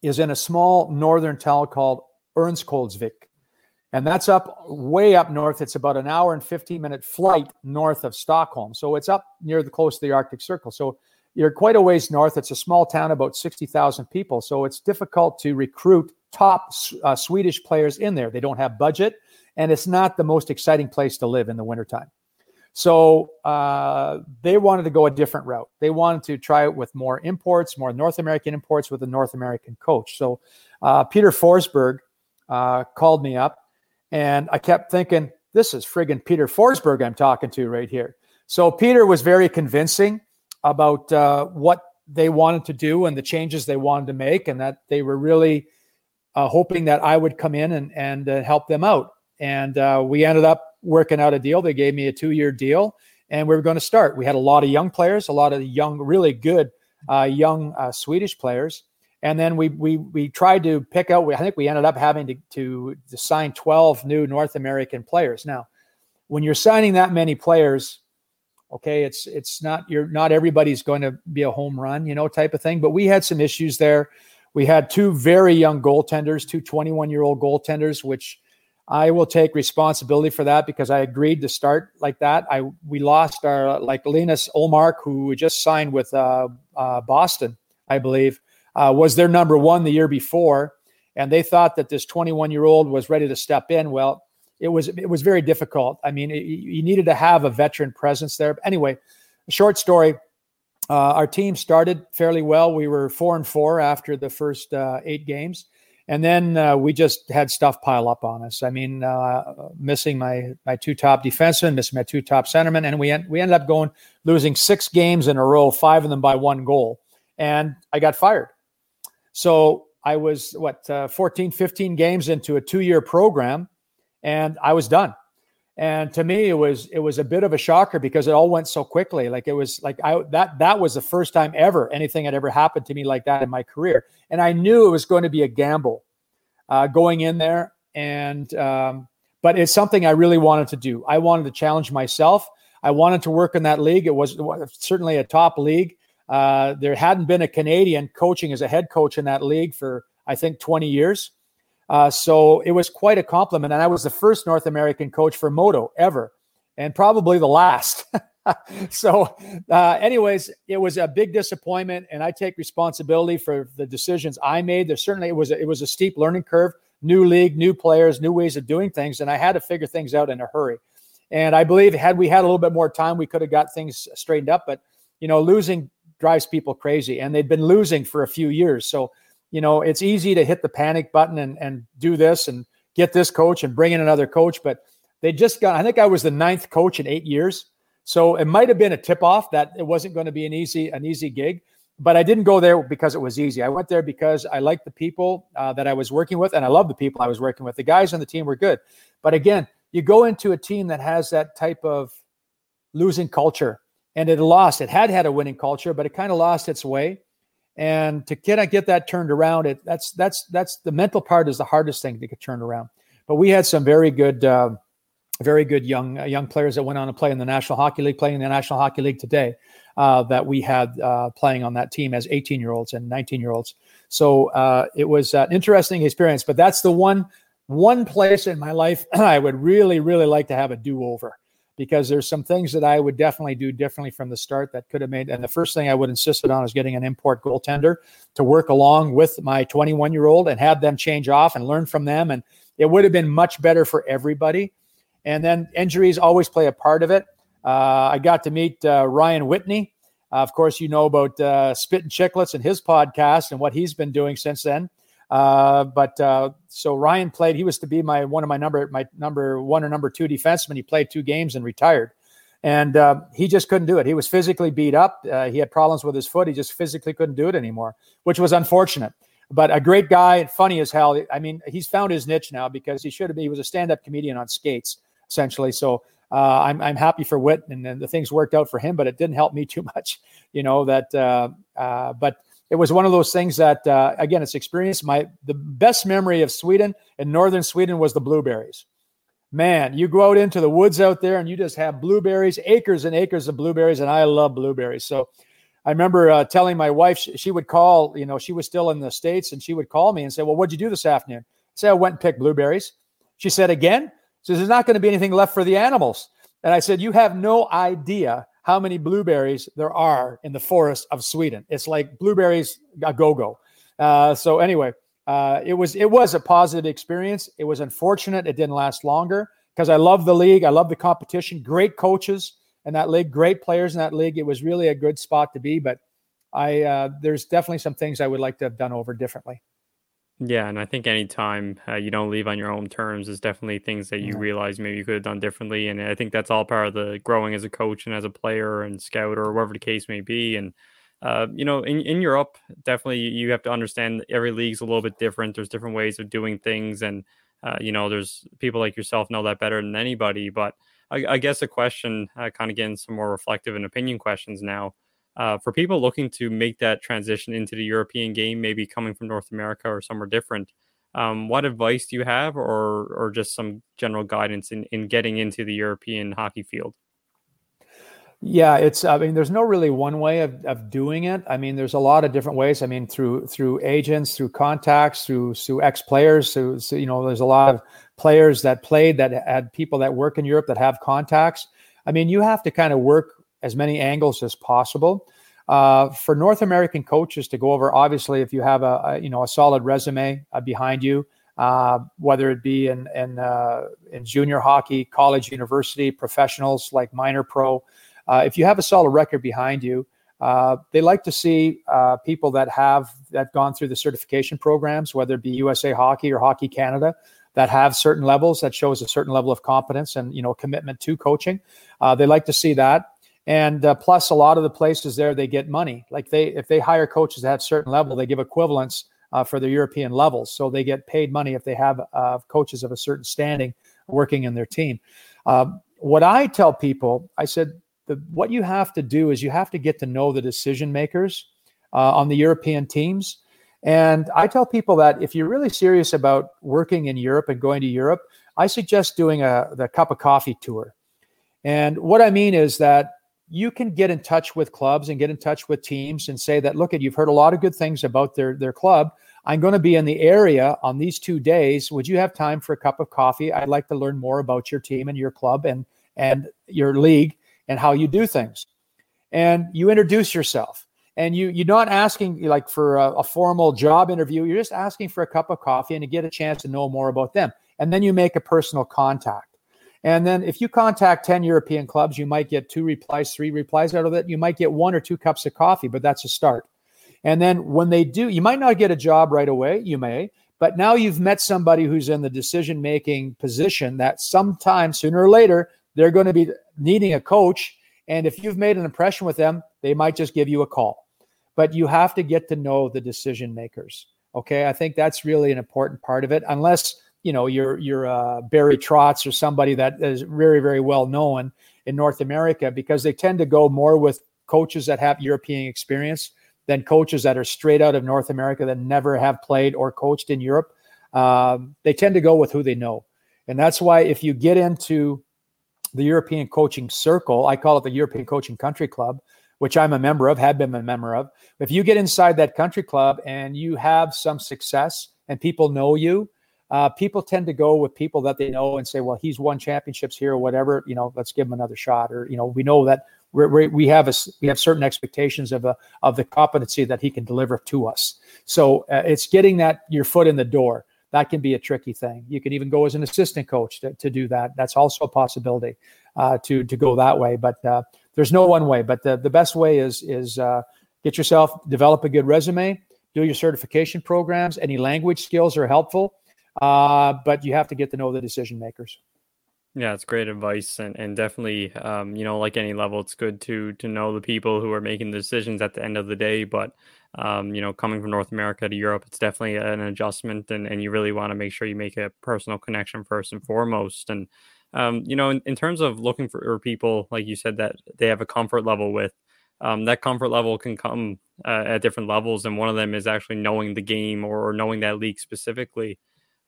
is in a small northern town called Örnsköldsvik. And that's up way up north. It's about an hour and 15 minute flight north of Stockholm. So it's up near the close to the Arctic Circle. So you're quite a ways north. It's a small town, about 60,000 people. So it's difficult to recruit top uh, Swedish players in there. They don't have budget, and it's not the most exciting place to live in the wintertime. So uh, they wanted to go a different route. They wanted to try it with more imports, more North American imports with a North American coach. So uh, Peter Forsberg uh, called me up, and I kept thinking, this is friggin' Peter Forsberg I'm talking to right here. So Peter was very convincing about uh, what they wanted to do and the changes they wanted to make, and that they were really uh, hoping that I would come in and and uh, help them out. And we ended up working out a deal. They gave me a two year deal, and we were going to start. We had a lot of young players, a lot of young, really good uh, young uh, Swedish players. And then we we we tried to pick out. I think we ended up having to, to, to sign twelve new North American players. Now, when you're signing that many players, okay, it's it's not you're not everybody's going to be a home run, you know, type of thing. But we had some issues there. We had two very young goaltenders, two 21 year old goaltenders, which I will take responsibility for that because I agreed to start like that. I we lost our like Linus Ullmark, who just signed with uh, uh, Boston, I believe, uh, was their number one the year before, and they thought that this 21 year old was ready to step in. Well, it was it was very difficult. I mean, you needed to have a veteran presence there. But anyway, short story. Uh, our team started fairly well. We were four and four after the first uh, eight games and then uh, we just had stuff pile up on us. I mean, uh, missing my my two top defensemen, missing my two top centermen, and we en- we ended up going losing six games in a row, five of them by one goal, and I got fired. So I was what uh, 14, 15 games into a two year program, and I was done. And to me, it was it was a bit of a shocker because it all went so quickly. Like it was like I that that was the first time ever anything had ever happened to me like that in my career, and I knew it was going to be a gamble uh, going in there. And um, but it's something I really wanted to do. I wanted to challenge myself. I wanted to work in that league. It was certainly a top league. Uh, there hadn't been a Canadian coaching as a head coach in that league for I think 20 years. Uh, so it was quite a compliment. And I was the first North American coach for Modo ever, and probably the last. (laughs) so, uh, anyways, it was a big disappointment, and I take responsibility for the decisions I made. There certainly it was a, it was a steep learning curve, new league, new players, new ways of doing things, and I had to figure things out in a hurry. And I believe had we had a little bit more time, we could have got things straightened up. But you know, losing drives people crazy, and they'd been losing for a few years, so you know, it's easy to hit the panic button and, and do this and get this coach and bring in another coach. But they just got, I think I was the ninth coach in eight years. So it might have been a tip off that it wasn't going to be an easy, an easy gig. But I didn't go there because it was easy. I went there because I liked the people uh, that I was working with, and I love the people I was working with. The guys on the team were good. But again, you go into a team that has that type of losing culture, and it lost. It had had a winning culture, but it kind of lost its way And to get get that turned around, it that's that's that's the mental part is the hardest thing to get turned around. But we had some very good, uh, very good young uh, young players that went on to play in the National Hockey League, playing in the National Hockey League today. Uh, that we had uh, playing on that team as 18 year olds and 19 year olds. So uh, it was an interesting experience. But that's the one one place in my life (clears throat) I would really really like to have a do over because there's some things that I would definitely do differently from the start that could have made. And the first thing I would insisted on is getting an import goaltender to work along with my 21 year old and have them change off and learn from them. And it would have been much better for everybody. And then injuries always play a part of it. Uh, I got to meet uh, Ryan Whitney. Uh, of course, you know about uh, Spit and Chicklets and his podcast and what he's been doing since then. Uh, but uh, so Ryan played. He was to be my one of my number my number one or number two defenseman. He played two games and retired, and uh, he just couldn't do it. He was physically beat up. Uh, he had problems with his foot. He just physically couldn't do it anymore, which was unfortunate. But a great guy, funny as hell. I mean, he's found his niche now because he should have been. He was a stand-up comedian on skates essentially. So uh, I'm I'm happy for Whit, and, and, the things worked out for him, but it didn't help me too (laughs) much, you know. That but it was one of those things that uh, again it's experience. My the best memory of sweden and northern sweden was the blueberries. Man you go out into the woods out there and you just have blueberries acres and acres of blueberries and i love blueberries. So i remember uh, telling my wife she, she, would call you know she was still in the states and she would call me and say well what'd you do this afternoon? I say i went and picked blueberries. She said again she says there's not going to be anything left for the animals. And i said you have no idea how many blueberries there are in the forest of Sweden. It's like blueberries a go go. Uh, so anyway, uh, it was it was a positive experience. It was unfortunate it didn't last longer because I love the league. I love the competition. Great coaches in that league, great players in that league. It was really a good spot to be. But I uh, there's definitely some things I would like to have done over differently. Yeah, and I think anytime uh, you don't leave on your own terms is definitely things that you yeah. realize maybe you could have done differently. And I think that's all part of the growing as a coach and as a player and scout or whatever the case may be. And uh, you know, in, in Europe, definitely you have to understand every league's a little bit different. There's different ways of doing things, and uh, you know, there's people like yourself know that better than anybody. But I, I guess a question, uh, kind of getting some more reflective and opinion questions now uh, for people looking to make that transition into the European game, maybe coming from North America or somewhere different, um, what advice do you have, or or just some general guidance in in getting into the European hockey field? Yeah, it's. I mean, there's no really one way of, of doing it. I mean, there's a lot of different ways. I mean, through through agents, through contacts, through through ex players. So, so, you know, there's a lot of players that played that had people that work in Europe that have contacts. I mean, you have to kind of work as many angles as possible. Uh, for North American coaches to go over, obviously, if you have a, a you know a solid resume uh, behind you, uh, whether it be in in, uh, in junior hockey, college, university, professionals like minor pro, uh, if you have a solid record behind you, uh, they like to see people that have that gone through the certification programs, whether it be USA Hockey or Hockey Canada, that have certain levels that shows a certain level of competence and you know commitment to coaching. they like to see that and uh, plus a lot of the places there they get money. Like they if they hire coaches at a certain level they give equivalents uh, for the european levels so they get paid money if they have uh, coaches of a certain standing working in their team. Um, what i tell people i said the, what you have to do is you have to get to know the decision makers uh, on the european teams. And i tell people that if you're really serious about working in europe and going to europe i suggest doing a the cup of coffee tour. And what i mean is that you can get in touch with clubs and get in touch with teams and say that look at you've heard a lot of good things about their their club. I'm going to be in the area on these two days. Would you have time for a cup of coffee? I'd like to learn more about your team and your club and and your league and how you do things. And you introduce yourself. And you you're not asking like for a, a formal job interview. You're just asking for a cup of coffee and to get a chance to know more about them. And then you make a personal contact and then if you contact 10 European clubs, you might get two replies, three replies out of it. You might get one or two cups of coffee, but that's a start. And then when they do, you might not get a job right away. You may, but now you've met somebody who's in the decision making position that sometime sooner or later they're going to be needing a coach. And if you've made an impression with them, they might just give you a call. But you have to get to know the decision makers. Okay. I think that's really an important part of it. Unless you know your your uh, Barry Trotz or somebody that is very very well known in North America because they tend to go more with coaches that have European experience than coaches that are straight out of North America that never have played or coached in Europe. Um, they tend to go with who they know. And that's why if you get into the European coaching circle, I call it the European Coaching Country Club, which I'm a member of, have been a member of. If you get inside that country club and you have some success and people know you, uh, people tend to go with people that they know and say, well, he's won championships here or whatever, you know, let's give him another shot. Or, you know, we know that we're, we have a, we have certain expectations of a, of the competency that he can deliver to us. So uh, it's getting that your foot in the door. That can be a tricky thing. You can even go as an assistant coach to, to do that. That's also a possibility uh, to to go that way. But uh, there's no one way. But the, the best way is is uh, get yourself develop a good resume, do your certification programs. Any language skills are helpful, uh, but you have to get to know the decision makers. Yeah, it's great advice, and and definitely, um, you know, like any level, it's good to to know the people who are making the decisions at the end of the day. But um, you know, coming from North America to Europe, it's definitely an adjustment, and and you really want to make sure you make a personal connection first and foremost. And um, you know, in, in terms of looking for people, like you said, that they have a comfort level with, um, that comfort level can come uh, at different levels, and one of them is actually knowing the game or, or knowing that league specifically.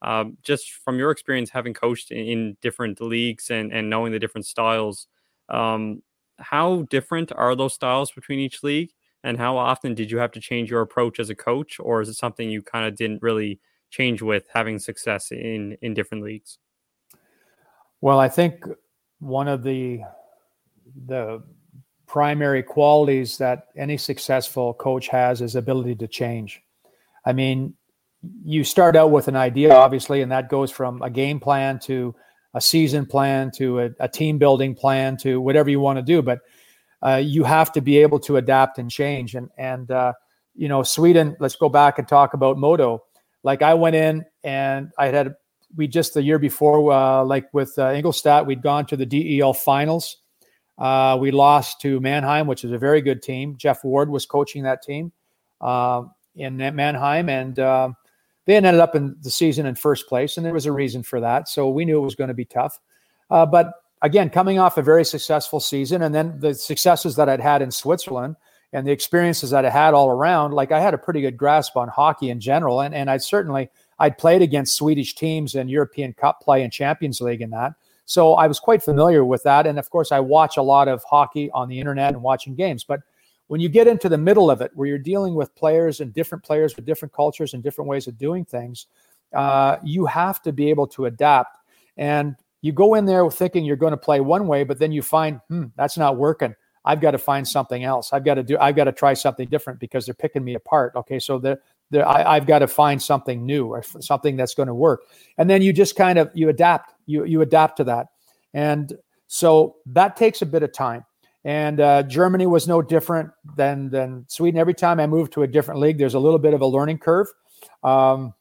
Um, just from your experience having coached in, in, different leagues and, and knowing the different styles, um, how different are those styles between each league? And how often did you have to change your approach as a coach, or is it something you kind of didn't really change with having success in in different leagues? Well, I think one of the the primary qualities that any successful coach has is ability to change. I mean, you start out with an idea, obviously, and that goes from a game plan to a season plan to a, a team building plan to whatever you want to do. But uh, you have to be able to adapt and change. And and uh, you know, Sweden. Let's go back and talk about Modo. Like I went in and I had we just the year before, uh, like with uh, Ingolstadt, we'd gone to the DEL finals. Uh, we lost to Mannheim, which is a very good team. Geoff Ward was coaching that team uh, in Mannheim, and um, they ended up in the season in first place, and there was a reason for that. So we knew it was going to be tough. Uh, but again, coming off a very successful season, and then the successes that I'd had in Switzerland and the experiences that I had all around, like I had a pretty good grasp on hockey in general, and and I certainly I'd played against Swedish teams in European Cup play and Champions League and that. So I was quite familiar with that. And of course, I watch a lot of hockey on the internet and watching games. But when you get into the middle of it, where you're dealing with players and different players with different cultures and different ways of doing things, uh, you have to be able to adapt. And you go in there thinking you're going to play one way, but then you find, hmm, that's not working. I've got to find something else. I've got to do. I've got to try something different because they're picking me apart. Okay, so the I, have got to find something new or something that's going to work, and then you just kind of you adapt. You you adapt to that, and so that takes a bit of time. And uh, Germany was no different than than Sweden. Every time I moved to a different league, there's a little bit of a learning curve. Um,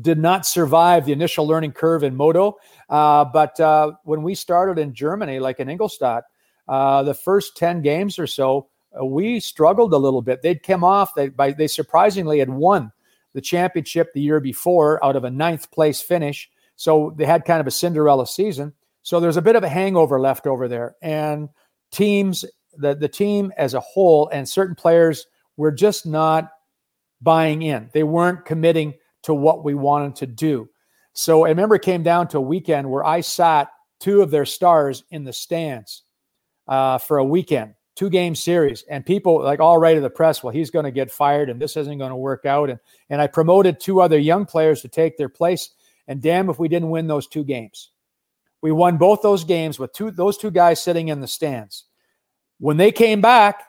did not survive the initial learning curve in Modo, uh, but uh, when we started in Germany, like in Ingolstadt, uh, the first ten games or so, uh, we struggled a little bit. They'd come off. They by, they surprisingly had won the championship the year before out of a ninth place finish. So they had kind of a Cinderella season. So there's a bit of a hangover left over there, and teams, the, the team as a whole, and certain players were just not buying in. They weren't committing to what we wanted to do. So I remember it came down to a weekend where I sat two of their stars in the stands uh, for a weekend, two game series, and people like all right to the press. Well, he's going to get fired, and this isn't going to work out. And and I promoted two other young players to take their place. And damn if we didn't win those two games. We won both those games with two those two guys sitting in the stands. When they came back,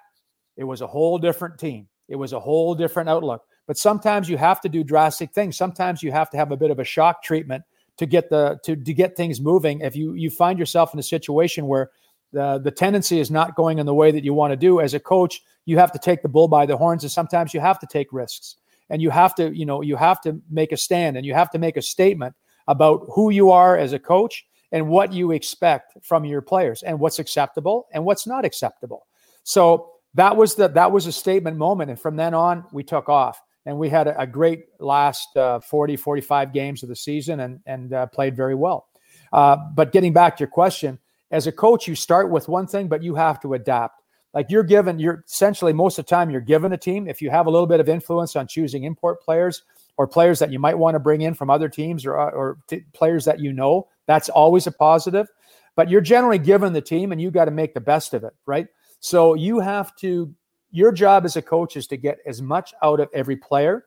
it was a whole different team. It was a whole different outlook. But sometimes you have to do drastic things. Sometimes you have to have a bit of a shock treatment to get the to, to get things moving. If you you find yourself in a situation where the the tendency is not going in the way that you want to do as a coach, you have to take the bull by the horns and sometimes you have to take risks. And you have to, you know, you have to make a stand and you have to make a statement about who you are as a coach and what you expect from your players and what's acceptable and what's not acceptable. So that was the that was a statement moment and from then on we took off and we had a, great last uh, 40 45 games of the season and and uh, played very well. Uh, but getting back to your question, as a coach you start with one thing but you have to adapt. like you're given, you're essentially most of the time you're given a team. If you have a little bit of influence on choosing import players or players that you might want to bring in from other teams or, or t- players that you know, that's always a positive. But you're generally given the team and you got to make the best of it, right? So you have to, your job as a coach is to get as much out of every player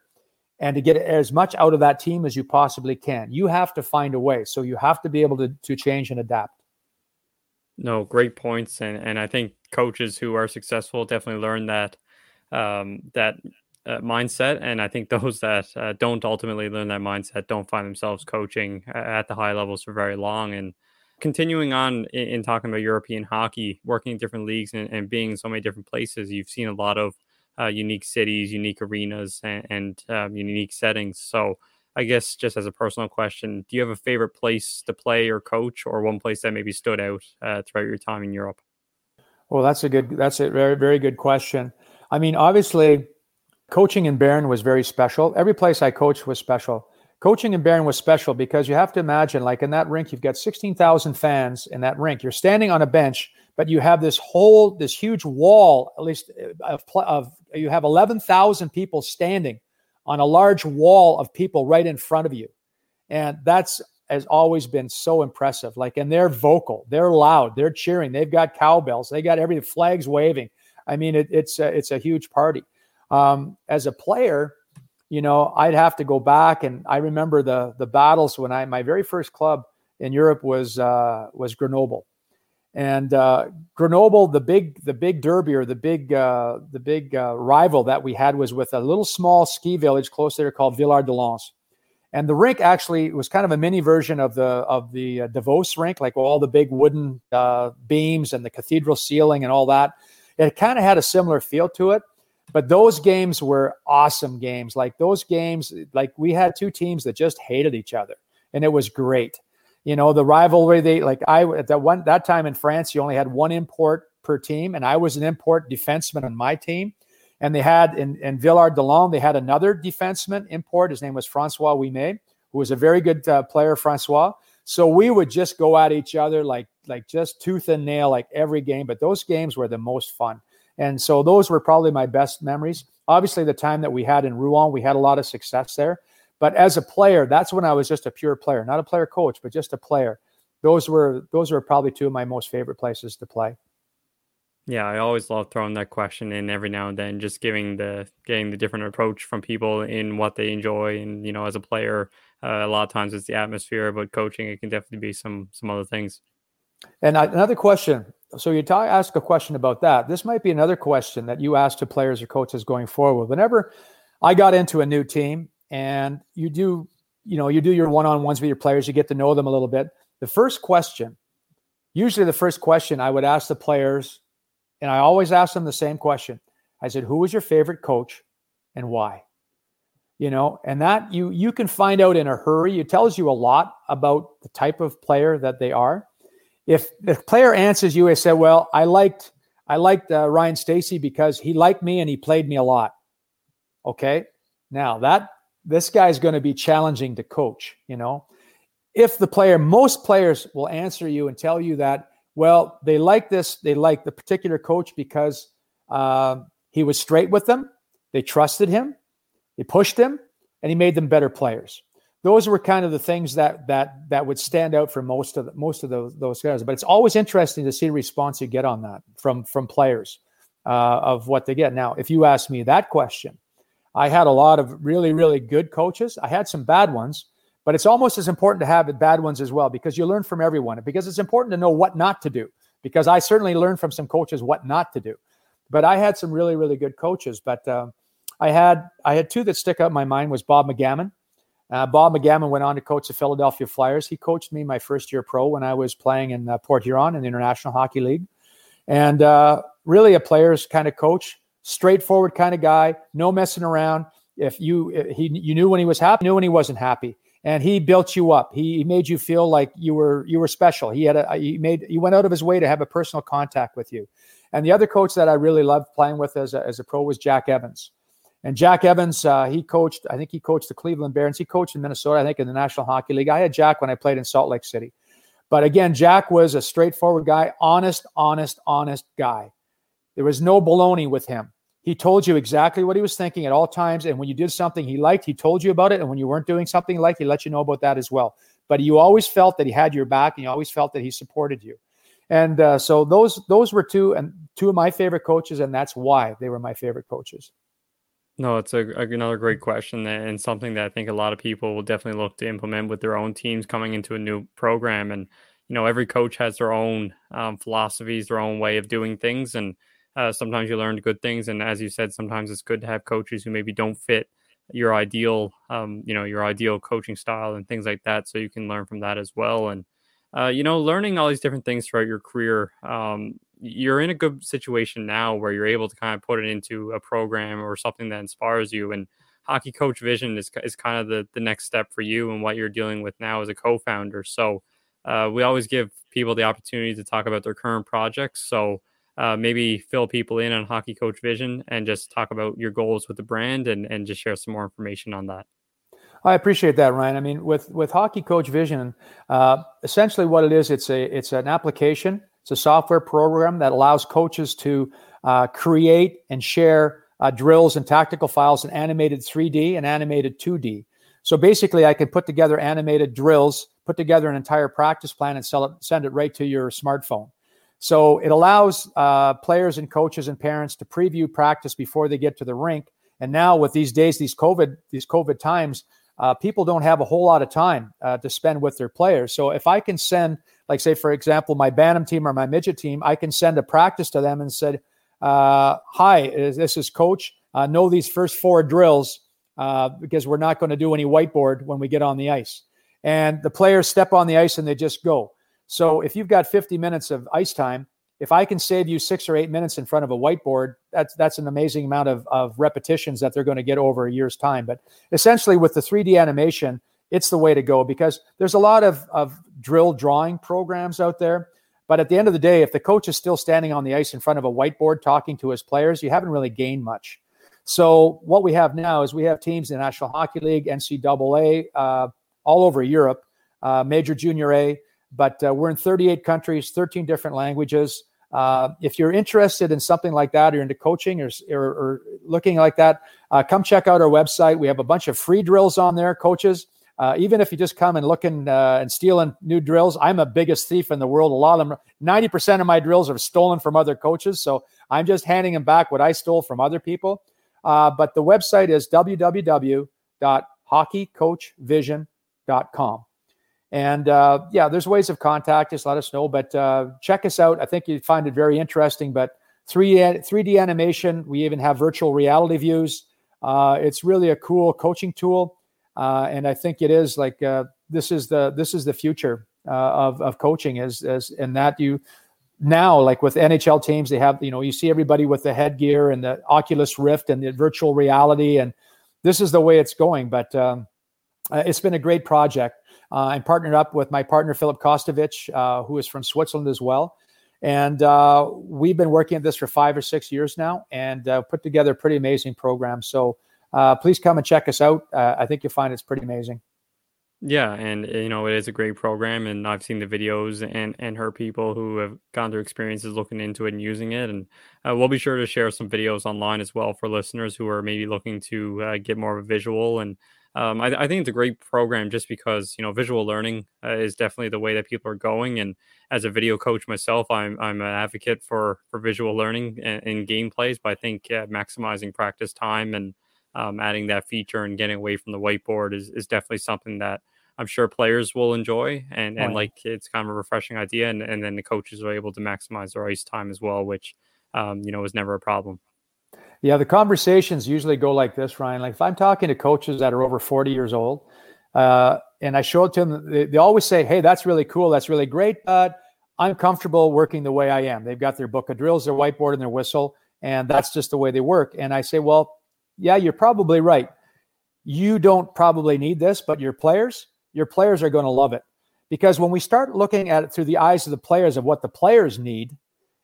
and to get as much out of that team as you possibly can. You have to find a way. So you have to be able to, to change and adapt. No, great points. And, and I think coaches who are successful definitely learn that, um, that uh, mindset. And I think (laughs) those that uh, don't ultimately learn that mindset don't find themselves coaching at the high levels for very long. And continuing on in, in talking about European hockey, working in different leagues and, and, being in so many different places, you've seen a lot of uh, unique cities, unique arenas, and, and um, unique settings. So, I guess just as a personal question, do you have a favorite place to play or coach, or one place that maybe stood out uh, throughout your time in Europe? Well, that's a good, that's a very, very good question. I mean, obviously, coaching in Bern was very special. Every place I coached was special. Coaching in Bern was special because you have to imagine, like in that rink, you've got 16,000 fans in that rink. You're standing on a bench, but you have this whole, this huge wall, at least uh, of, of you have 11,000 people standing on a large wall of people right in front of you. And that's has always been so impressive. Like, and they're vocal, they're loud, they're cheering, they've got cowbells, they got every flags waving. I mean, it, it's a, it's a huge party. Um, as a player, you know, I'd have to go back and I remember the the battles when I my very first club in Europe was uh, was Grenoble, and uh, Grenoble the big the big derby or the big uh, the big uh, rival that we had was with a little small ski village close there called Villard de Lans. And the rink actually was kind of a mini version of the of the uh, Davos rink, like all the big wooden uh, beams and the cathedral ceiling and all that. It kind of had a similar feel to it, but those games were awesome games. Like those games, like we had two teams that just hated each other, and it was great. You know, the rivalry. They like I at that one that time in France, you only had one import per team, and I was an import defenseman on my team. And they had in, in Villard de Lans, they had another defenseman import. His name was Francois Ouimet, who was a very good uh, player, Francois. So we would just go at each other like like just tooth and nail, like every game. But those games were the most fun. And so those were probably my best memories. Obviously, the time that we had in Rouen, we had a lot of success there. But as a player, that's when I was just a pure player, not a player coach, but just a player. Those were those were probably two of my most favorite places to play. Yeah, I always love throwing that question in every now and then, just giving the getting the different approach from people in what they enjoy, and you know, as a player, uh, a lot of times it's the atmosphere, but coaching it can definitely be some some other things. And another question so you talk, ask a question about that. This might be another question that you ask to players or coaches going forward. Whenever I got into a new team and you do, you know, you do your one-on-ones with your players, you get to know them a little bit. The first question, usually the first question I would ask the players, and I always ask them the same question. I said, "Who was your favorite coach and why?" You know, and that you you can find out in a hurry. It tells you a lot about the type of player that they are if the player answers you and said, "Well, I liked I liked uh, Ryan Stacy because he liked me and he played me a lot," okay, now that this guy's going to be challenging to coach. You know, if the player, most players will answer you and tell you that, well, they like this, they like the particular coach because uh, he was straight with them, they trusted him, he pushed him, and he made them better players those were kind of the things that that that would stand out for most of the, most of those those guys. But it's always interesting to see the response you get on that from from players uh, of what they get. Now, if you ask me that question, I had a lot of really really good coaches. I had some bad ones, but it's almost as important to have bad ones as well because you learn from everyone. Because it's important to know what not to do. Because I certainly learned from some coaches what not to do. But I had some really really good coaches. But uh, I had I had two that stick out in my mind was Bob McCammon uh, Bob McCammon went on to coach the Philadelphia Flyers. He coached me my first year pro when I was playing in uh, Port Huron in the International Hockey League. And uh, really a player's kind of coach, straightforward kind of guy, no messing around. If you he you knew when he was happy, knew when he wasn't happy, and he built you up. He, he made you feel like you were you were special. He had a he made he went out of his way to have a personal contact with you. And the other coach that I really loved playing with as a, as a pro was Jack Evans. And Jack Evans, uh, he coached, I think he coached the Cleveland Barons. He coached in Minnesota, I think in the National Hockey League. I had Jack when I played in Salt Lake City. But again, Jack was a straightforward guy, honest, honest, honest guy. There was no baloney with him. He told you exactly what he was thinking at all times. And when you did something he liked, he told you about it. And when you weren't doing something he liked, he let you know about that as well. But you always felt that he had your back and you always felt that he supported you. And uh, so those those were two and two of my favorite coaches, and that's why they were my favorite coaches. No, it's a, another great question and something that I think a lot of people will definitely look to implement with their own teams coming into a new program. And you know, every coach has their own um, philosophies, their own way of doing things, and uh, sometimes you learn good things. And as you said, sometimes it's good to have coaches who maybe don't fit your ideal, um, you know, your ideal coaching style and things like that, so you can learn from that as well. And uh, you know, learning all these different things throughout your career, um, you're in a good situation now where you're able to kind of put it into a program or something that inspires you. And hockey coach vision is, is kind of the, the next step for you and what you're dealing with now as a co-founder. So uh, we always give people the opportunity to talk about their current projects. So uh, maybe fill people in on hockey coach vision and just talk about your goals with the brand and, and just share some more information on that. I appreciate that, Ryan. I mean, with with Hockey Coach Vision, uh, essentially what it is, it's a it's an application, it's a software program that allows coaches to uh, create and share uh, drills and tactical files in animated 3D and animated 2D. So basically, I can put together animated drills, put together an entire practice plan, and it, send it right to your smartphone. So it allows uh, players and coaches and parents to preview practice before they get to the rink. And now, with these days, these COVID these COVID times, uh, people don't have a whole lot of time uh, to spend with their players. So if I can send, like say for example, my Bantam team or my midget team, I can send a practice to them and said, uh, "Hi, this is Coach. Uh, know these first four drills uh, because we're not going to do any whiteboard when we get on the ice." And the players step on the ice and they just go. So if you've got 50 minutes of ice time, if I can save you six or eight minutes in front of a whiteboard, that's that's an amazing amount of, of repetitions that they're going to get over a year's time. But essentially, with the 3D animation, it's the way to go because there's a lot of, of drill drawing programs out there. But at the end of the day, if the coach is still standing on the ice in front of a whiteboard talking to his players, you haven't really gained much. So what we have now is we have teams in the National Hockey League, NCAA, uh, all over Europe, uh, Major Junior A. But uh, we're in 38 countries, 13 different languages. Uh, if you're interested in something like that, or into coaching, or, or, or looking like that, uh, come check out our website. We have a bunch of free drills on there, coaches. Uh, even if you just come and looking uh, and stealing new drills, I'm a biggest thief in the world. A lot of them, 90% of my drills are stolen from other coaches. So I'm just handing them back what I stole from other people. Uh, but the website is www.hockeycoachvision.com. And uh, yeah, there's ways of contact us. Let us know. But uh, check us out. I think you'd find it very interesting. But 3D, 3D animation, we even have virtual reality views. Uh, it's really a cool coaching tool, uh, and I think it is like uh, this is the this is the future uh, of of coaching. Is as and that you now like with NHL teams, they have you know you see everybody with the headgear and the Oculus Rift and the virtual reality, and this is the way it's going. But um, it's been a great project. Uh, I'm partnered up with my partner, Philip Kostovich, uh, who is from Switzerland as well. And uh, we've been working at this for five or six years now and uh, put together a pretty amazing program. So uh, please come and check us out. Uh, I think you'll find it's pretty amazing. Yeah, and you know it is a great program, and I've seen the videos and and heard people who have gone through experiences looking into it and using it, and uh, we'll be sure to share some videos online as well for listeners who are maybe looking to uh, get more of a visual and um, I, I, think it's a great program just because you know visual learning uh, is definitely the way that people are going. And as a video coach myself, I'm I'm an advocate for for visual learning and, and gameplays. But I think maximizing practice time and um, adding that feature and getting away from the whiteboard is is definitely something that I'm sure players will enjoy. And and like it's kind of a refreshing idea. And and then the coaches are able to maximize their ice time as well, which um, you know is never a problem. Yeah, the conversations usually go like this, Ryan. Like if I'm talking to coaches that are over 40 years old, uh, and I show it to them, they, they, always say, "Hey, that's really cool. That's really great, but I'm comfortable working the way I am." They've got their book of drills, their whiteboard, and their whistle, and that's just the way they work. And I say, "Well, yeah, you're probably right. You don't probably need this, but your players, your players are going to love it." Because when we start looking at it through the eyes of the players of what the players need,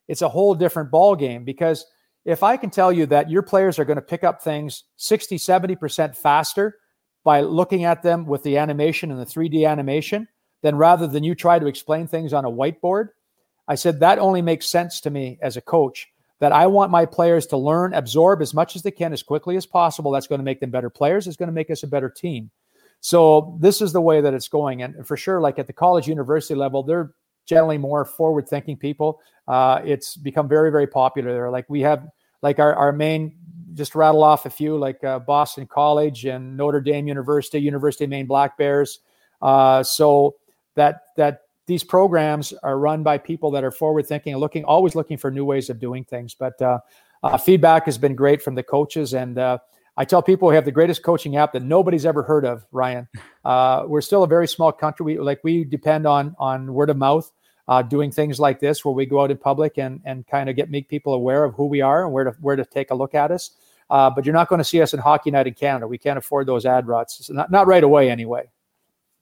it's a whole different ball game because if I can tell you that your players are going to pick up things 60, 70% faster by looking at them with the animation and the 3D animation, then rather than you try to explain things on a whiteboard, I said that only makes sense to me as a coach. That I want my players to learn, absorb as much as they can as quickly as possible. That's going to make them better players. It's going to make us a better team. So this is the way that it's going. And for sure, like at the college university level, they're generally more forward thinking people. Uh, it's become very, very popular there. Like we have like our, our main, just rattle off a few like uh, Boston College and Notre Dame University, University of Maine Black Bears. Uh, so that, that these programs are run by people that are forward thinking and looking, always looking for new ways of doing things. But uh, uh, feedback has been great from the coaches. And uh, I tell people we have the greatest coaching app that nobody's ever heard of, Ryan. (laughs) Uh, we're still a very small country. We, like we depend on, on word of mouth. Uh, doing things like this where we go out in public and, and kind of get make people aware of who we are and where to where to take a look at us. Uh, but you're not going to see us in Hockey Night in Canada. We can't afford those ad routes, so not, not right away anyway.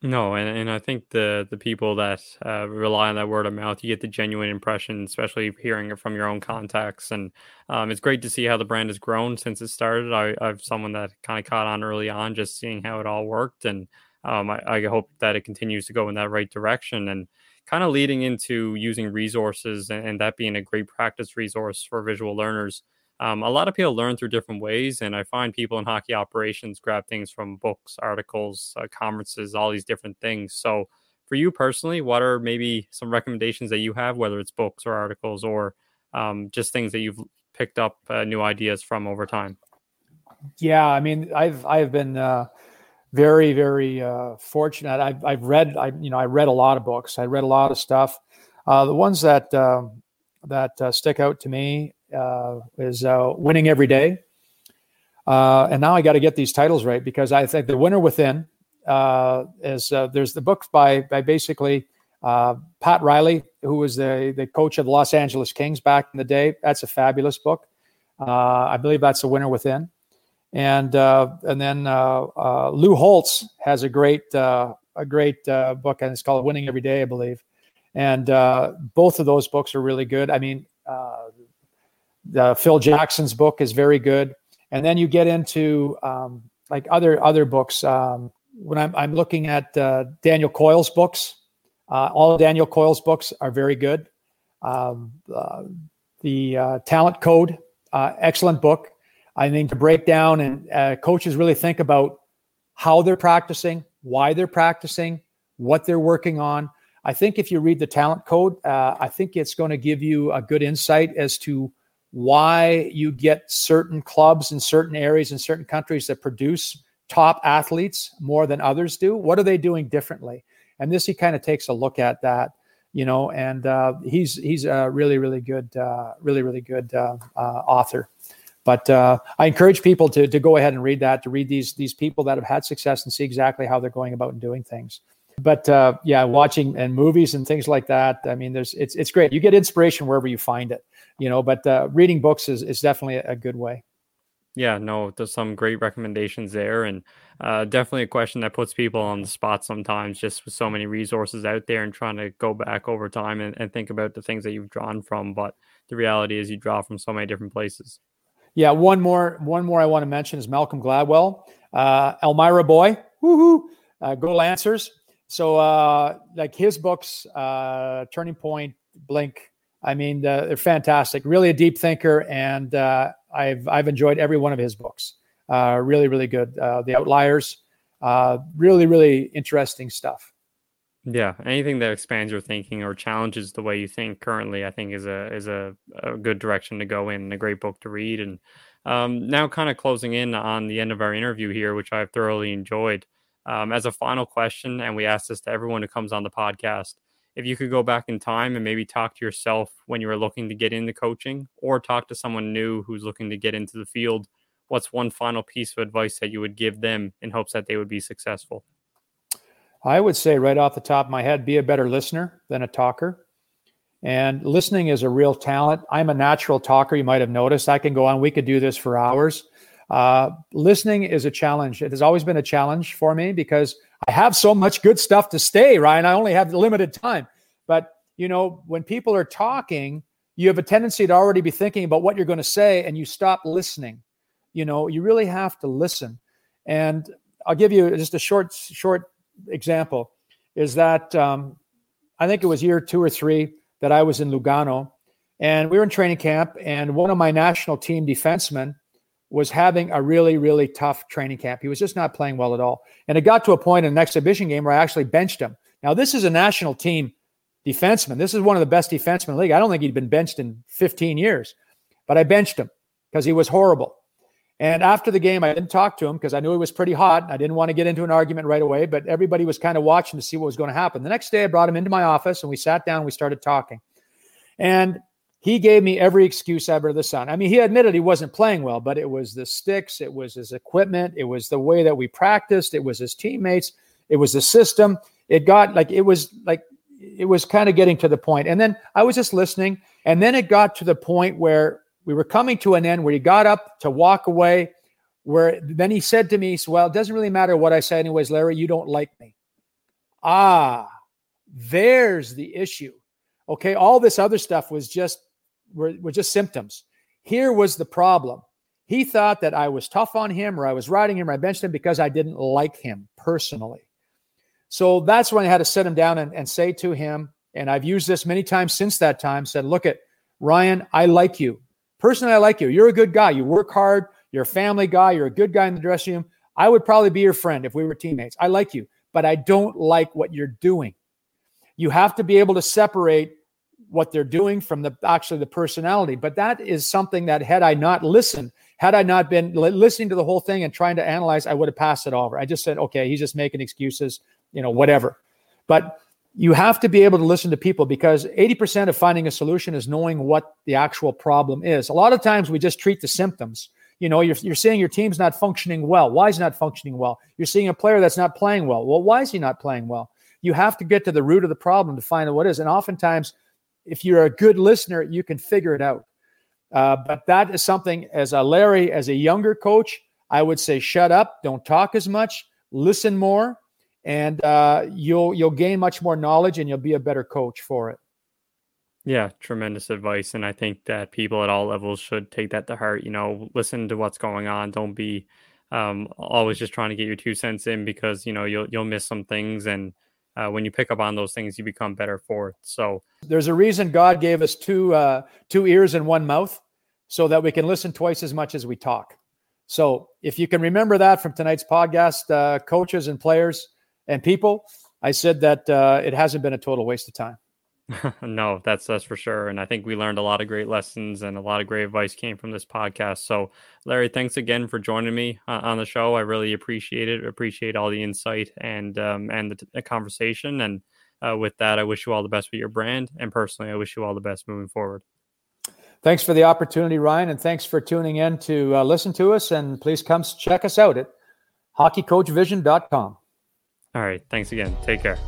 No, and, and I think the the people that uh, rely on that word of mouth, you get the genuine impression, especially hearing it from your own contacts. And um, it's great to see how the brand has grown since it started. I, I've someone that kind of caught on early on, just seeing how it all worked, and um, I, I hope that it continues to go in that right direction. And kind of leading into using resources and, and that being a great practice resource for visual learners. Um, a lot of people learn through different ways, and I find people in hockey operations grab things from books, articles, uh, conferences, all these different things. So, for you personally, what are maybe some recommendations that you have, whether it's books or articles or um, just things that you've picked up uh, new ideas from over time? Yeah, I mean, I've I've been uh, very very uh, fortunate. I've I've read I you know I read a lot of books. I read a lot of stuff. Uh, the ones that um, that uh, stick out to me is uh, winning every day. Uh, and now I got to get these titles right because I think the winner within uh, is uh, there's the book by by basically uh, Pat Riley, who was the the coach of the Los Angeles Kings back in the day. That's a fabulous book. I believe that's the winner within. And and then Lou Holtz has a great a great book and it's called Winning Every Day, I believe. And both of those books are really good. I mean, Phil Jackson's book is very good, and then you get into um, like other other books. Um, when I'm, I'm looking at uh, Daniel Coyle's books, uh, all Daniel Coyle's books are very good. Um, uh, the uh, Talent Code, uh, excellent book. I mean, to break down and uh, coaches really think about how they're practicing, why they're practicing, what they're working on. I think if you read the Talent Code, I think it's going to give you a good insight as to why you get certain clubs in certain areas in certain countries that produce top athletes more than others do. What are they doing differently? And this he kind of takes a look at that, you know. And uh, he's he's a really really good, uh, really really good uh, uh author. But uh, I encourage people to to go ahead and read that, to read these these people that have had success and see exactly how they're going about and doing things but uh, yeah, watching and movies and things like that. I mean, there's it's it's great. You get inspiration wherever you find it you know, but uh, reading books is, is definitely a good way. Yeah, no, there's some great recommendations there, and uh, definitely a question that puts people on the spot sometimes, just with so many resources out there and trying to go back over time and, and think about the things that you've drawn from. But the reality is, you draw from so many different places. Yeah, one more, one more I want to mention is Malcolm Gladwell, uh, Elmira Boy, woohoo, uh, go Lancers. So, uh, like his books, uh, Turning Point, Blink, I mean, uh, they're fantastic. Really a deep thinker, and uh, I've I've enjoyed every one of his books. Uh, really, really good. The Outliers, really, really interesting stuff. Yeah, anything that expands your thinking or challenges the way you think currently, I think is a is a, a good direction to go in. A great book to read. And um, now, kind of closing in on the end of our interview here, which I've thoroughly enjoyed. Um, as a final question, and we ask this to everyone who comes on the podcast if you could go back in time and maybe talk to yourself when you were looking to get into coaching or talk to someone new who's looking to get into the field, what's one final piece of advice that you would give them in hopes that they would be successful? I would say right off the top of my head, be a better listener than a talker. And listening is a real talent. I'm a natural talker. You might have noticed. I can go on. We could do this for hours. Uh, listening is a challenge. It has always been a challenge for me because I have so much good stuff to say, Ryan. I only have limited time. But, you know, when people are talking, you have a tendency to already be thinking about what you're going to say and you stop listening. You know, you really have to listen. And I'll give you just a short, short example is that um, I think it was year two or three that I was in Lugano And we were in training camp, and one of my national team defensemen was having a really, really tough training camp. He was just not playing well at all. And it got to a point in an exhibition game where I actually benched him. Now, this is a national team defenseman. This is one of the best defensemen in the league. I don't think he'd been benched in 15 years, but I benched him because he was horrible. And after the game, I didn't talk to him because I knew he was pretty hot. I didn't want to get into an argument right away, but everybody was kind of watching to see what was going to happen. The next day, I brought him into my office and we sat down and we started talking. And he gave me every excuse ever the sun. I mean, he admitted he wasn't playing well, but it was the sticks, it was his equipment, it was the way that we practiced, it was his teammates, it was the system. It got like it was like it was kind of getting to the point. And then I was just listening, and then it got to the point where we were coming to an end where he got up to walk away. Where then he said to me, Well, it doesn't really matter what I say, anyways, Larry, you don't like me. Ah, there's the issue. Okay, all this other stuff was just were, were just symptoms. Here was the problem. He thought that I was tough on him or I was riding him or I benched him because I didn't like him personally. So that's when I had to sit him down and, and say to him, and I've used this many times since that time, said, look at Ryan, I like you. Personally, I like you. You're a good guy. You work hard. You're a family guy. You're a good guy in the dressing room. I would probably be your friend if we were teammates. I like you, but I don't like what you're doing. You have to be able to separate what they're doing from the actually the personality. But that is something that had I not listened, had I not been listening to the whole thing and trying to analyze, I would have passed it over. I just said, okay, he's just making excuses, you know, whatever. But you have to be able to listen to people because 80% of finding a solution is knowing what the actual problem is. A lot of times we just treat the symptoms. You know, you're, you're seeing your team's not functioning well. Why is not functioning well? You're seeing a player that's not playing well. Well, why is he not playing well? You have to get to the root of the problem to find out what is. And oftentimes if you're a good listener, you can figure it out. Uh, but that is something as a Larry, as a younger coach, I would say shut up, don't talk as much, listen more, and uh, you'll you'll gain much more knowledge and you'll be a better coach for it. Yeah, tremendous advice, and I think that people at all levels should take that to heart. You know, listen to what's going on. Don't be um, always just trying to get your two cents in because you know you'll you'll miss some things and uh, when you pick up on those things, you become better for it. So there's a reason God gave us two uh, two ears and one mouth, so that we can listen twice as much as we talk. So if you can remember that from tonight's podcast, uh, coaches and players and people, I said that uh, it hasn't been a total waste of time. (laughs) no, that's that's for sure. And I think we learned a lot of great lessons and a lot of great advice came from this podcast. So, Larry, thanks again for joining me uh, on the show. I really appreciate it. Appreciate all the insight and um, and the, the conversation. And uh, with that, I wish you all the best with your brand. And personally, I wish you all the best moving forward. Thanks for the opportunity, Ryan, and thanks for tuning in to uh, listen to us. And please come check us out at hockeycoachvision.com. All right. Thanks again. Take care.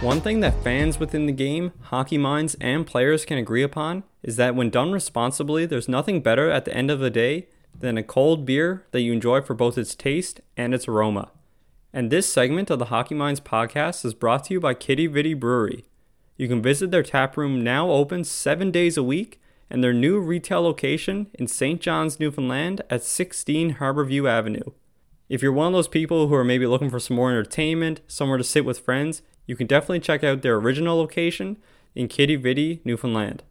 One thing that fans within the game, hockey minds, and players can agree upon is that when done responsibly, there's nothing better at the end of the day than a cold beer that you enjoy for both its taste and its aroma. And this segment of the Hockey Minds podcast is brought to you by Quidi Vidi Brewery. You can visit their tap room now open seven days a week and their new retail location in St. John's, Newfoundland at 16 Harborview Avenue. If you're one of those people who are maybe looking for some more entertainment, somewhere to sit with friends, you can definitely check out their original location in Quidi Vidi, Newfoundland.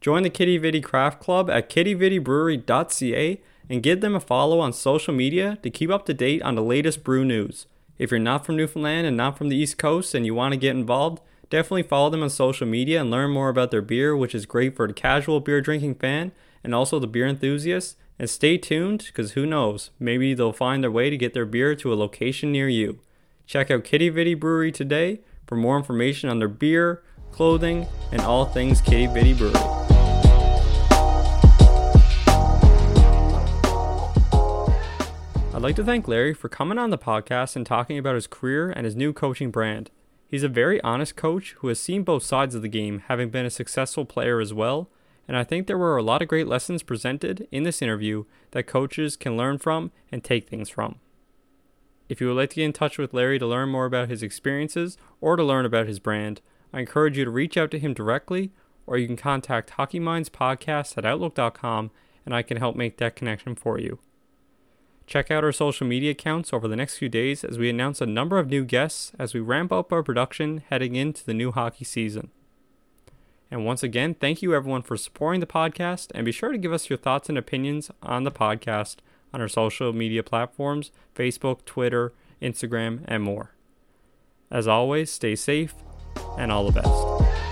Join the Quidi Vidi Craft Club at quidividibrewery.ca and give them a follow on social media to keep up to date on the latest brew news. If you're not from Newfoundland and not from the East Coast and you want to get involved, definitely follow them on social media and learn more about their beer, which is great for the casual beer drinking fan and also the beer enthusiasts. And stay tuned because who knows, maybe they'll find their way to get their beer to a location near you. Check out Quidi Vidi Brewery today for more information on their beer, clothing, and all things Quidi Vidi Brewery. I'd like to thank Larry for coming on the podcast and talking about his career and his new coaching brand. He's a very honest coach who has seen both sides of the game, having been a successful player as well. And I think there were a lot of great lessons presented in this interview that coaches can learn from and take things from. If you would like to get in touch with Larry to learn more about his experiences or to learn about his brand, I encourage you to reach out to him directly or you can contact Hockey Minds Podcast at Outlook.com and I can help make that connection for you. Check out our social media accounts over the next few days as we announce a number of new guests as we ramp up our production heading into the new hockey season. And once again, thank you everyone for supporting the podcast and be sure to give us your thoughts and opinions on the podcast on our social media platforms Facebook, Twitter, Instagram, and more. As always, stay safe and all the best.